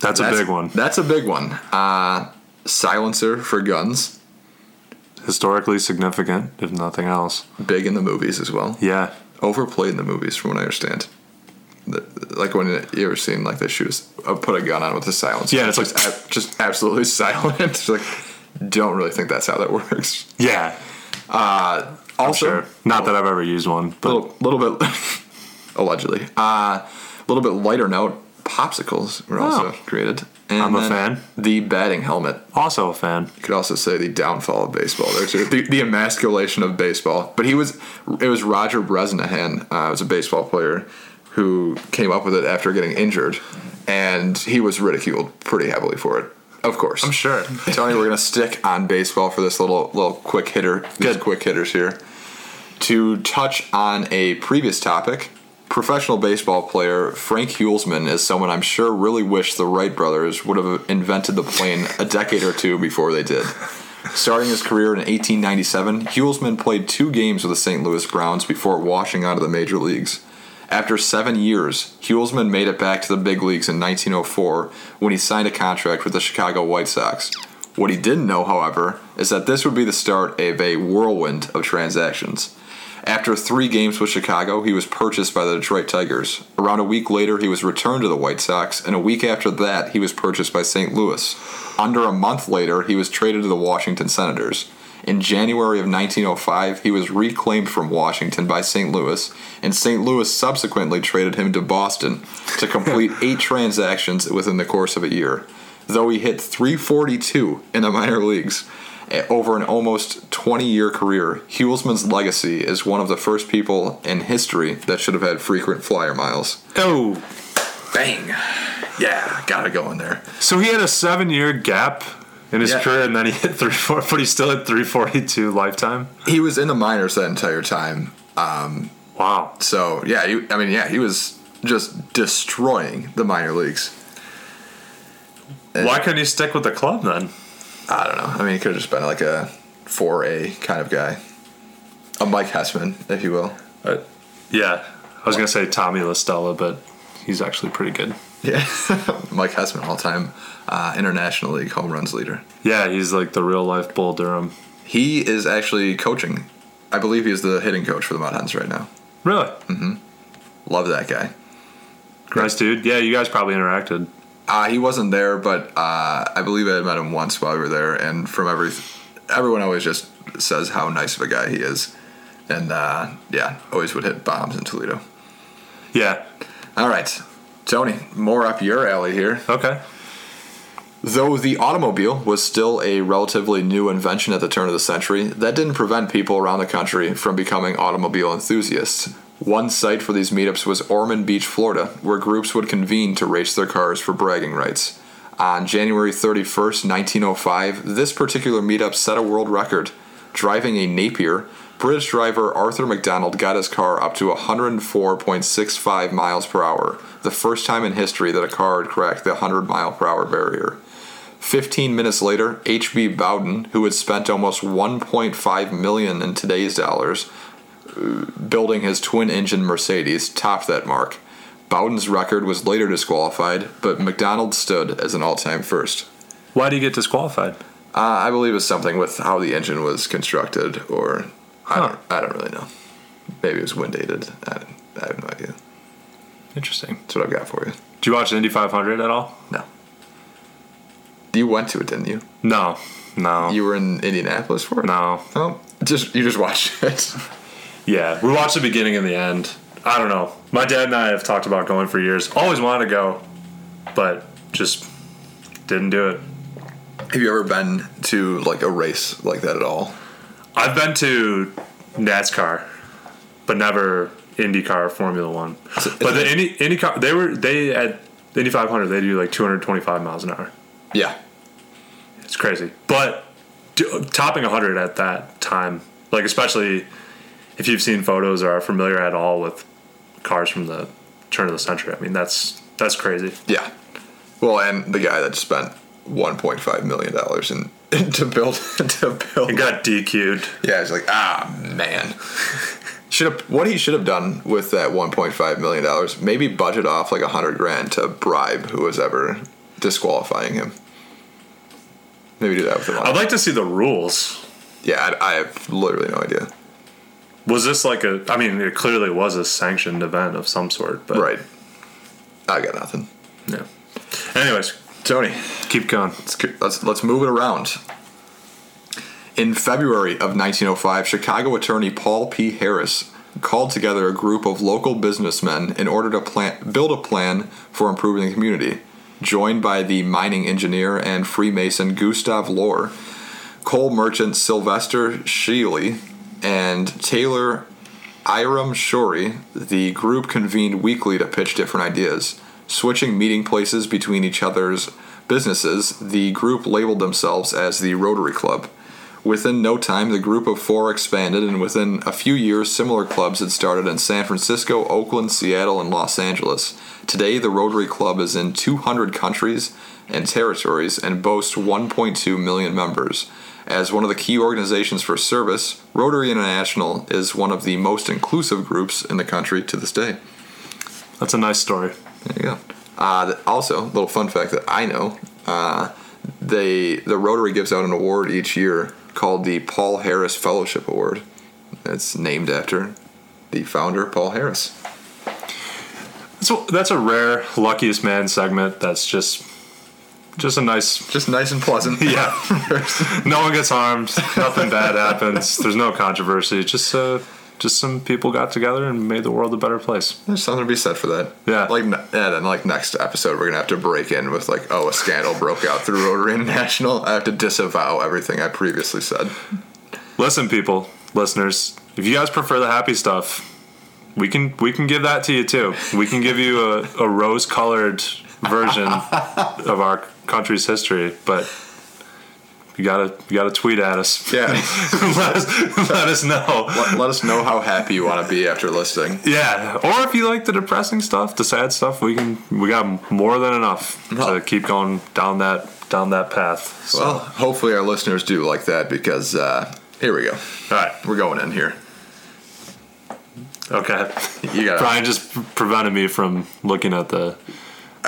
That's, a big one. That's a big one. Uh, silencer for guns, Historically significant, if nothing else. big in the movies as well. Yeah. Overplayed in the movies, from what I understand. The- Like when you ever seen like they shoot a, uh, put a gun on with a silencer. Yeah, it's just like- ab- just absolutely <laughs> silent. It's like don't really think that's how that <laughs> works. Yeah. I'm Also, sure. Not that I've ever used one, but little little bit <laughs> allegedly. A little bit lighter note. Popsicles were also Oh. created. And I'm a then fan. The batting helmet. also a fan. You could also say the downfall of baseball. There's the, the emasculation of baseball. But he was it was Roger Bresnahan, uh, was a baseball player who came up with it after getting injured, and he was ridiculed pretty heavily for it. Of course, I'm sure. Tony, we're gonna stick on baseball for this little little quick hitter. These Good. quick hitters here. To touch on a previous topic, professional baseball player Frank Huelsman is someone I'm sure really wished the Wright brothers would have invented the plane a decade or two before they did. Starting his career in 1897, Huelsman played two games with the St. Louis Browns before washing out of the major leagues. After seven years, Huelsman made it back to the big leagues in 1904 when he signed a contract with the Chicago White Sox. What he didn't know, however, is that this would be the start of a whirlwind of transactions. After three games with Chicago, he was purchased by the Detroit Tigers. Around a week later, he was returned to the White Sox, and a week after that, he was purchased by St. Louis. Under a month later, he was traded to the Washington Senators. In January of 1905, he was reclaimed from Washington by St. Louis, and St. Louis subsequently traded him to Boston to complete <laughs> eight transactions within the course of a year. Though he hit 342 in the minor leagues over an almost 20 year career, Huelsman's legacy is one of the first people in history that should have had frequent flyer miles. Oh. Bang! Yeah, gotta go in there. So he had a seven year gap in his Yeah. career and then he hit three four but he still hit three forty two lifetime. He was in the minors that entire time. Um, Wow. So yeah, he, I mean, yeah, he was just destroying the minor leagues. Why couldn't he stick with the club then? I don't know. I mean, he could have just been like a four A kind of guy, a Mike Hessman, if you will. Uh, yeah. I was gonna say Tommy LaStella, but he's actually pretty good. Yeah, <laughs> Mike Hessman, all time uh, international league home runs leader. Yeah, he's like the real life Bull Durham. He is actually coaching. I believe he is the hitting coach for the Mud Hens right now. Really? Mm-hmm. Love that guy. Nice dude. Yeah, you guys probably interacted. Uh, he wasn't there, but uh, I believe I had met him once while we were there, and from every everyone always just says how nice of a guy he is, and uh, yeah, always would hit bombs in Toledo. Yeah. All right, Tony, more up your alley here. Okay. Though the automobile was still a relatively new invention at the turn of the century, that didn't prevent people around the country from becoming automobile enthusiasts. One site for these meetups was Ormond Beach, Florida, where groups would convene to race their cars for bragging rights. On January 31st, 1905, this particular meetup set a world record. Driving a Napier, British driver Arthur MacDonald got his car up to 104.65 miles per hour, the first time in history that a car had cracked the 100 mile per hour barrier. 15 minutes later, H.B. Bowden, who had spent almost 1.5 million in today's dollars building his twin-engine Mercedes, topped that mark. Bowden's record was later disqualified, but MacDonald stood as an all-time first. Why did he get disqualified? Uh, I believe it's something with how the engine was constructed, or I, don't, I don't really know. Maybe it was wind dated. I, I have no idea. Interesting. That's what I've got for you. Did you watch Indy 500 at all? No. You went to it, didn't you? No, no, You were in Indianapolis for it. no. No, just you just watched it. <laughs> Yeah, we watched the beginning and the end. I don't know. My dad and I have talked about going for years. Always wanted to go, but just didn't do it. have you ever been to like a race like that at all? I've been to NASCAR, but never IndyCar or Formula One. But the Indy IndyCar, they were they at Indy 500. They do like 225 miles an hour. Yeah. It's crazy. But do, topping 100 at that time, like especially if you've seen photos or are familiar at all with cars from the turn of the century, I mean that's that's crazy. Yeah. Well, and the guy that spent 1.5 million dollars in to build <laughs> to build. It got DQ'd. Yeah, he's like, ah, man. Should have what he should have done with that 1.5 million dollars? Maybe budget off like a hundred grand to bribe who was ever disqualifying him. Maybe do that with the money. I'd like to see the rules. yeah, I, I have literally no idea. Was this like a? I mean, it clearly was a sanctioned event of some sort, but Right. I got nothing. Yeah. Anyways, Tony, keep going. let's let's, let's move it around. In February of 1905, Chicago attorney Paul P. Harris called together a group of local businessmen in order to plan, build a plan for improving the community. Joined by the mining engineer and Freemason Gustav Loehr, coal merchant Sylvester Schiele, and tailor Hiram Shorey, the group convened weekly to pitch different ideas. Switching meeting places between each other's businesses, the group labeled themselves as the Rotary Club. Within no time, the group of four expanded, and within a few years, similar clubs had started in San Francisco, Oakland, Seattle, and Los Angeles. Today, the Rotary Club is in 200 countries and territories and boasts 1.2 million members. As one of the key organizations for service, Rotary International is one of the most inclusive groups in the country to this day. That's a nice story. There you go. Uh, also, a little fun fact that I know: uh, they the Rotary gives out an award each year called the Paul Harris Fellowship Award. It's named after the founder, Paul Harris. So that's a rare luckiest man segment. That's just just a nice. Just nice and pleasant. <laughs> Yeah. no one gets harmed. Nothing bad happens. There's no controversy. Just uh, just some people got together and made the world a better place. There's something to be said for that. Yeah. Like, yeah, then like next episode, we're gonna have to break in with like, oh, a scandal broke out through <laughs> Rotary International. I have to disavow everything I previously said. Listen, people, listeners, if you guys prefer the happy stuff, we can we can give that to you too. We can give you a, a rose colored version <laughs> of our country's history, but you gotta you gotta tweet at us. Yeah. <laughs> let us let us know. let, let us know how happy you want to be after listening. Yeah, or if you like the depressing stuff, the sad stuff, we can we got more than enough Well- to keep going down that down that path. So, Well, hopefully our listeners do like that because uh, here we go. all right, We're going in here. okay. You got. Brian just prevented me from looking at the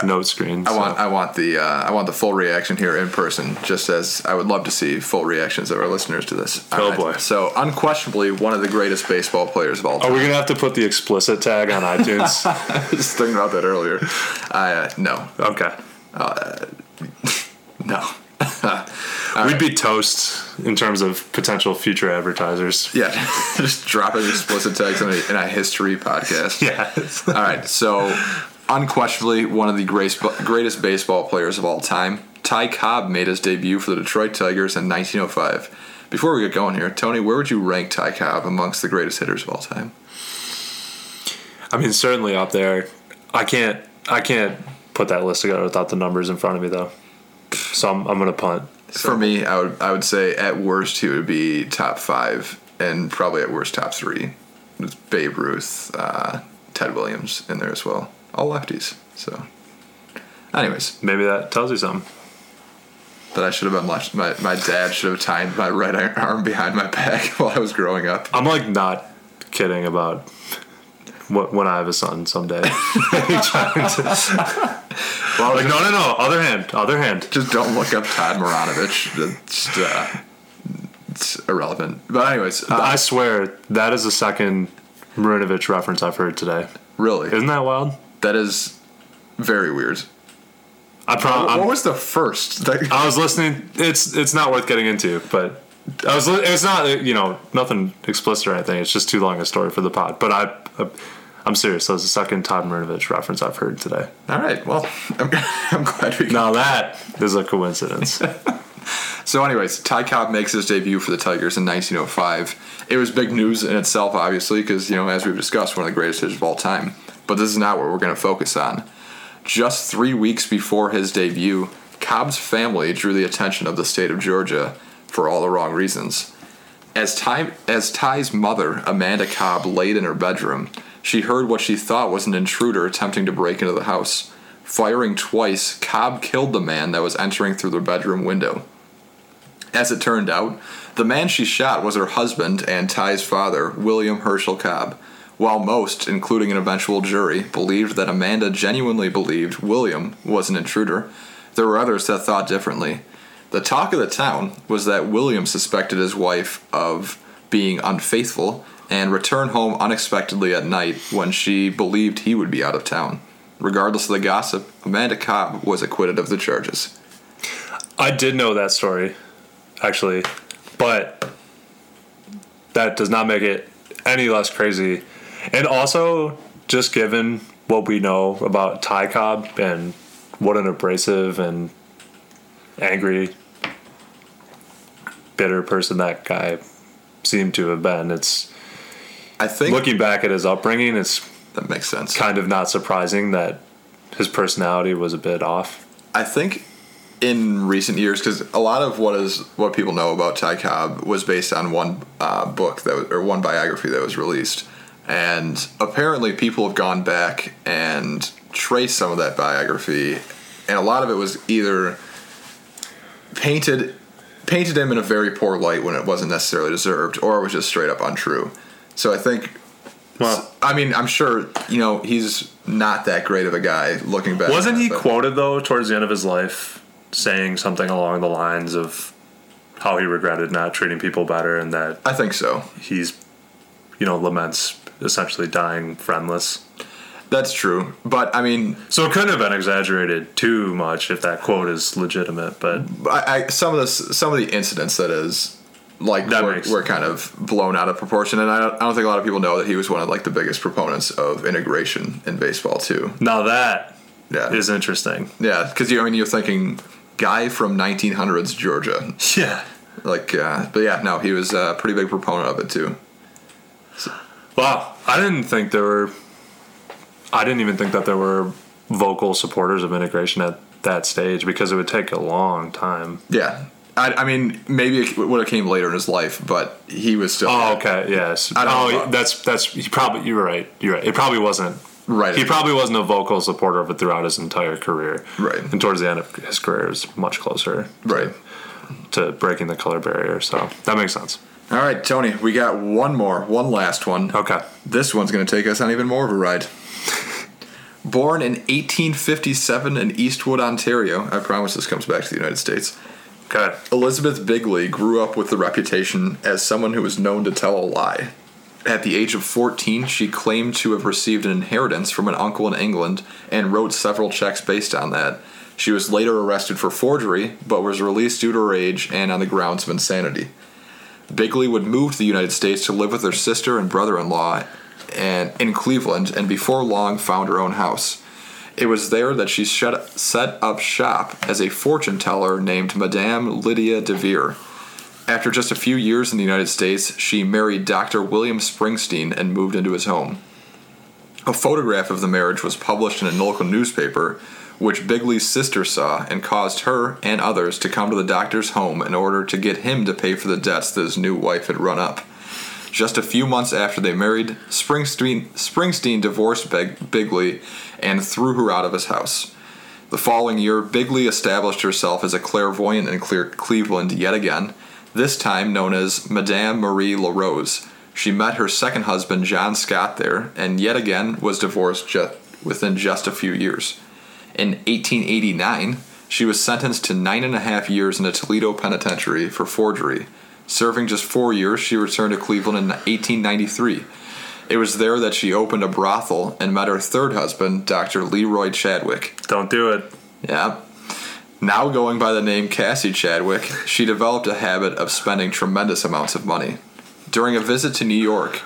note screen. I so- want. I want the. Uh, I want the full reaction here in person. Just as I would love to see full reactions of our listeners to this. Oh, boy. So unquestionably one of the greatest baseball players of all time. Are we gonna have to put the explicit tag on iTunes? <laughs> I was thinking about that earlier. Uh, no okay. no. <laughs> We'd be toast in terms of potential future advertisers. Yeah, <laughs> just dropping explicit tags in a, in a history podcast. Yeah. All right, so unquestionably one of the greatest greatest baseball players of all time, Ty Cobb made his debut for the Detroit Tigers in 1905. Before we get going here, Tony, where would you rank Ty Cobb amongst the greatest hitters of all time? I mean, certainly up there. I can't. I can't put that list together without the numbers in front of me, though. So I'm, I'm gonna punt. For me, I would I would say at worst he would be top five, and probably at worst top three. With Babe Ruth, uh, Ted Williams in there as well. All lefties. So, anyways, Maybe that tells you something. that I should have been left. My my dad should have tied my right arm behind my back <laughs> while I was growing up. I'm like not kidding about what when I have a son someday. <laughs> Well, like no, no, no. Other hand, other hand. just don't look up Todd Marinovich. It's, uh, it's irrelevant. But anyways, uh, I swear that is the second Marinovich reference I've heard today. really, Isn't that wild? That is very weird. I What, what was the first? Like, I was listening. It's it's not worth getting into, but I was. It's not you know nothing explicit or anything. It's just too long a story for the pod. But I, I I'm serious. That was the second Todd Marinovich reference I've heard today. all right, well, <laughs> I'm, I'm glad we. Now that is a coincidence. <laughs> So, anyways, Ty Cobb makes his debut for the Tigers in 1905. It was big news in itself, obviously, because you know, as we've discussed, one of the greatest hitters of all time. But this is not what we're going to focus on. Just three weeks before his debut, Cobb's family drew the attention of the state of Georgia for all the wrong reasons. As Ty, as Ty's mother, Amanda Cobb, laid in her bedroom, she heard what she thought was an intruder attempting to break into the house. Firing twice, Cobb killed the man that was entering through the bedroom window. As it turned out, the man she shot was her husband and Ty's father, William Herschel Cobb. While most, including an eventual jury, believed that Amanda genuinely believed William was an intruder, there were others that thought differently. The talk of the town was that William suspected his wife of being unfaithful and returned home unexpectedly at night when she believed he would be out of town. Regardless of the gossip, Amanda Cobb was acquitted of the charges. I did know that story, actually, but that does not make it any less crazy. And also, just given what we know about Ty Cobb and what an abrasive and angry, bitter person that guy seemed to have been, it's I think looking back at his upbringing, it's that makes sense. kind of not surprising that his personality was a bit off. I think in recent years, because a lot of what is what people know about Ty Cobb was based on one uh, book that was, or one biography that was released, and apparently people have gone back and traced some of that biography, and a lot of it was either painted painted him in a very poor light when it wasn't necessarily deserved, or it was just straight up untrue. So I think. Well, I mean, I'm sure you know he's not that great of a guy. Looking back, Wasn't he but- quoted though towards the end of his life saying something along the lines of how he regretted not treating people better and that I think so. he's you know laments essentially dying friendless. That's true, but I mean, So it couldn't have been exaggerated too much if that quote is legitimate, but I, I some of the some of the incidents that is like That were, were kind of blown out of proportion, and I don't, I don't think a lot of people know that he was one of like the biggest proponents of integration in baseball too. now that Yeah, is interesting. yeah, because you I mean you're thinking guy from 1900s Georgia, <laughs> Yeah. like, uh, but yeah, no, he was a pretty big proponent of it too. Wow. I didn't think there were I didn't even think that there were vocal supporters of integration at that stage because it would take a long time. Yeah, I, I mean maybe it would have came later in his life, but he was still. Oh, okay. Yes. I don't oh, know. that's that's. He probably. You're right. You're right. It probably wasn't. Right. He probably wasn't a vocal supporter of it throughout his entire career. Right. And towards the end of his career, it was much closer Right. to breaking the color barrier. So that makes sense. All right, Tony, we got one more, one last one. Okay. This one's going to take us on even more of a ride. Born in 1857 in Eastwood, Ontario, I promise this comes back to the United States. Okay. Elizabeth Bigley grew up with the reputation as someone who was known to tell a lie. At the age of 14, she claimed to have received an inheritance from an uncle in England and wrote several checks based on that. She was later arrested for forgery, but was released due to her age and on the grounds of insanity. Bigley would move to the United States to live with her sister and brother-in-law and in Cleveland and before long found her own house. It was there that she set up shop as a fortune teller named Madame Lydia de Vere. After just a few years in the United States, she married Dr. William Springsteen and moved into his home. A photograph of the marriage was published in a local newspaper, which Bigley's sister saw and caused her and others to come to the doctor's home in order to get him to pay for the debts that his new wife had run up. Just a few months after they married, Springsteen, Springsteen divorced Big, Bigley and threw her out of his house. The following year, Bigley established herself as a clairvoyant in Cleveland yet again, this time known as Madame Marie LaRose. She met her second husband, John Scott, there, and yet again was divorced ju- within just a few years. In 1889, she was sentenced to nine and a half years in a Toledo penitentiary for forgery. Serving just four years, she returned to Cleveland in 1893. It was there that she opened a brothel and met her third husband, Dr. Leroy Chadwick. Don't do it. Yeah. Now going by the name Cassie Chadwick, she developed a habit of spending tremendous amounts of money. During a visit to New York,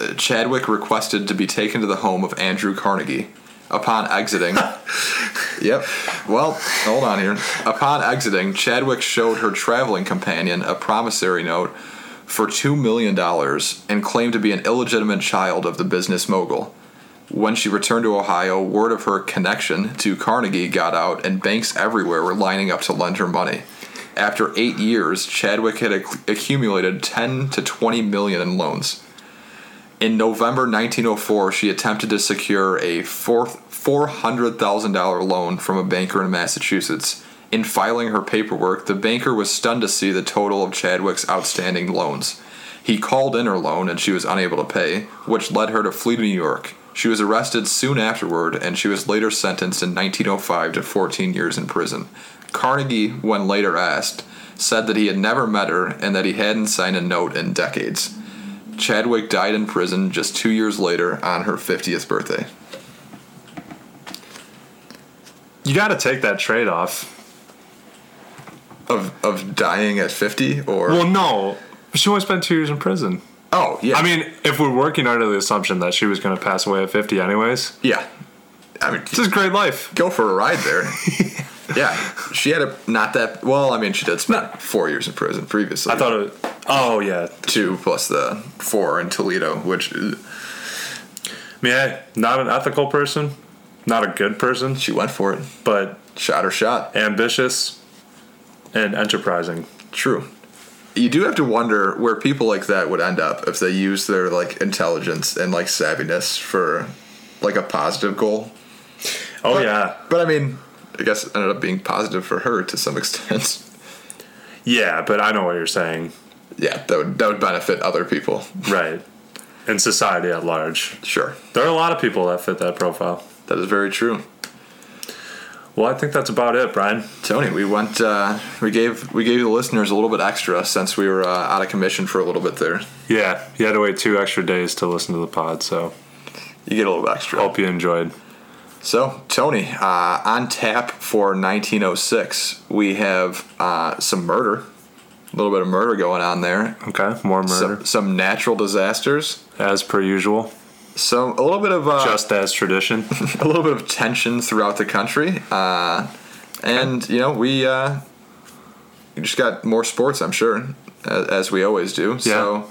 uh, Chadwick requested to be taken to the home of Andrew Carnegie. Upon exiting, <laughs> yep. Well, hold on here. Upon exiting, Chadwick showed her traveling companion a promissory note for $2 million and claimed to be an illegitimate child of the business mogul. When she returned to Ohio, word of her connection to Carnegie got out, and banks everywhere were lining up to lend her money. After eight years, Chadwick had acc- accumulated 10 to 20 million in loans. In November 1904, she attempted to secure a $400,000 loan from a banker in Massachusetts. In filing her paperwork, the banker was stunned to see the total of Chadwick's outstanding loans. He called in her loan and she was unable to pay, which led her to flee to New York. She was arrested soon afterward and she was later sentenced in 1905 to 14 years in prison. Carnegie, when later asked, said that he had never met her and that he hadn't signed a note in decades. Chadwick died in prison just two years later on her 50th birthday. You got to take that trade off. Of, of dying at 50 or Well, no. She only spent two years in prison. oh yeah I mean, if we're working under the assumption that she was going to pass away at 50 anyways, yeah I mean this is great life. go for a ride there <laughs> yeah she had a not that well I mean she did spend four years in prison previously I thought it Oh, yeah. two plus the four in Toledo which uh, I mean, hey, not an ethical person, not a good person, she went for it but shot her shot ambitious and enterprising. True. You do have to wonder where people like that would end up if they use their like intelligence and like savviness for like a positive goal. Oh, But- yeah. But I mean, I guess it ended up being positive for her to some <laughs> extent. Yeah, but I know what you're saying. Yeah, that would that would benefit other people. Right. In society at large. Sure. There are a lot of people that fit that profile. That is very true. Well, I think that's about it, Brian. Tony, we went uh, we gave we gave the listeners a little bit extra since we were uh, out of commission for a little bit there. Yeah, you had to wait two extra days to listen to the pod, so You get a little extra. hope you enjoyed. So, Tony, uh, on tap for 1906, we have uh, some murder. A little bit of murder going on there. Okay, more murder. Some, some natural disasters. as per usual, Some a little bit of uh, just as tradition. <laughs> a little bit of tension throughout the country. Uh, and you know we uh, we just got more sports, I'm sure, as, as we always do. So.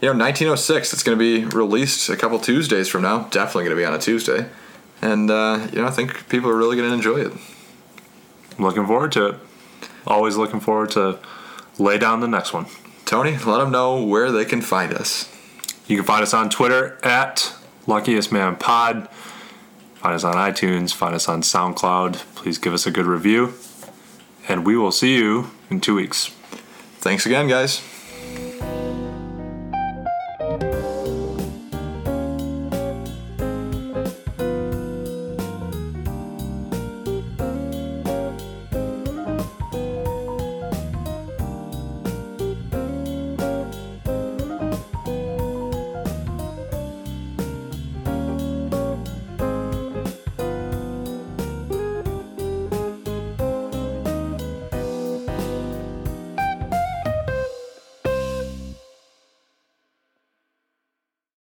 You know, 1906. It's going to be released a couple Tuesdays from now. Definitely going to be on a Tuesday, and uh, you know, I think people are really going to enjoy it. looking forward to it. Always looking forward to lay down the next one. Tony, let them know where they can find us. You can find us on Twitter at Luckiest Man Pod. Find us on iTunes. Find us on SoundCloud. Please give us a good review. And we will see you in two weeks. Thanks again, guys.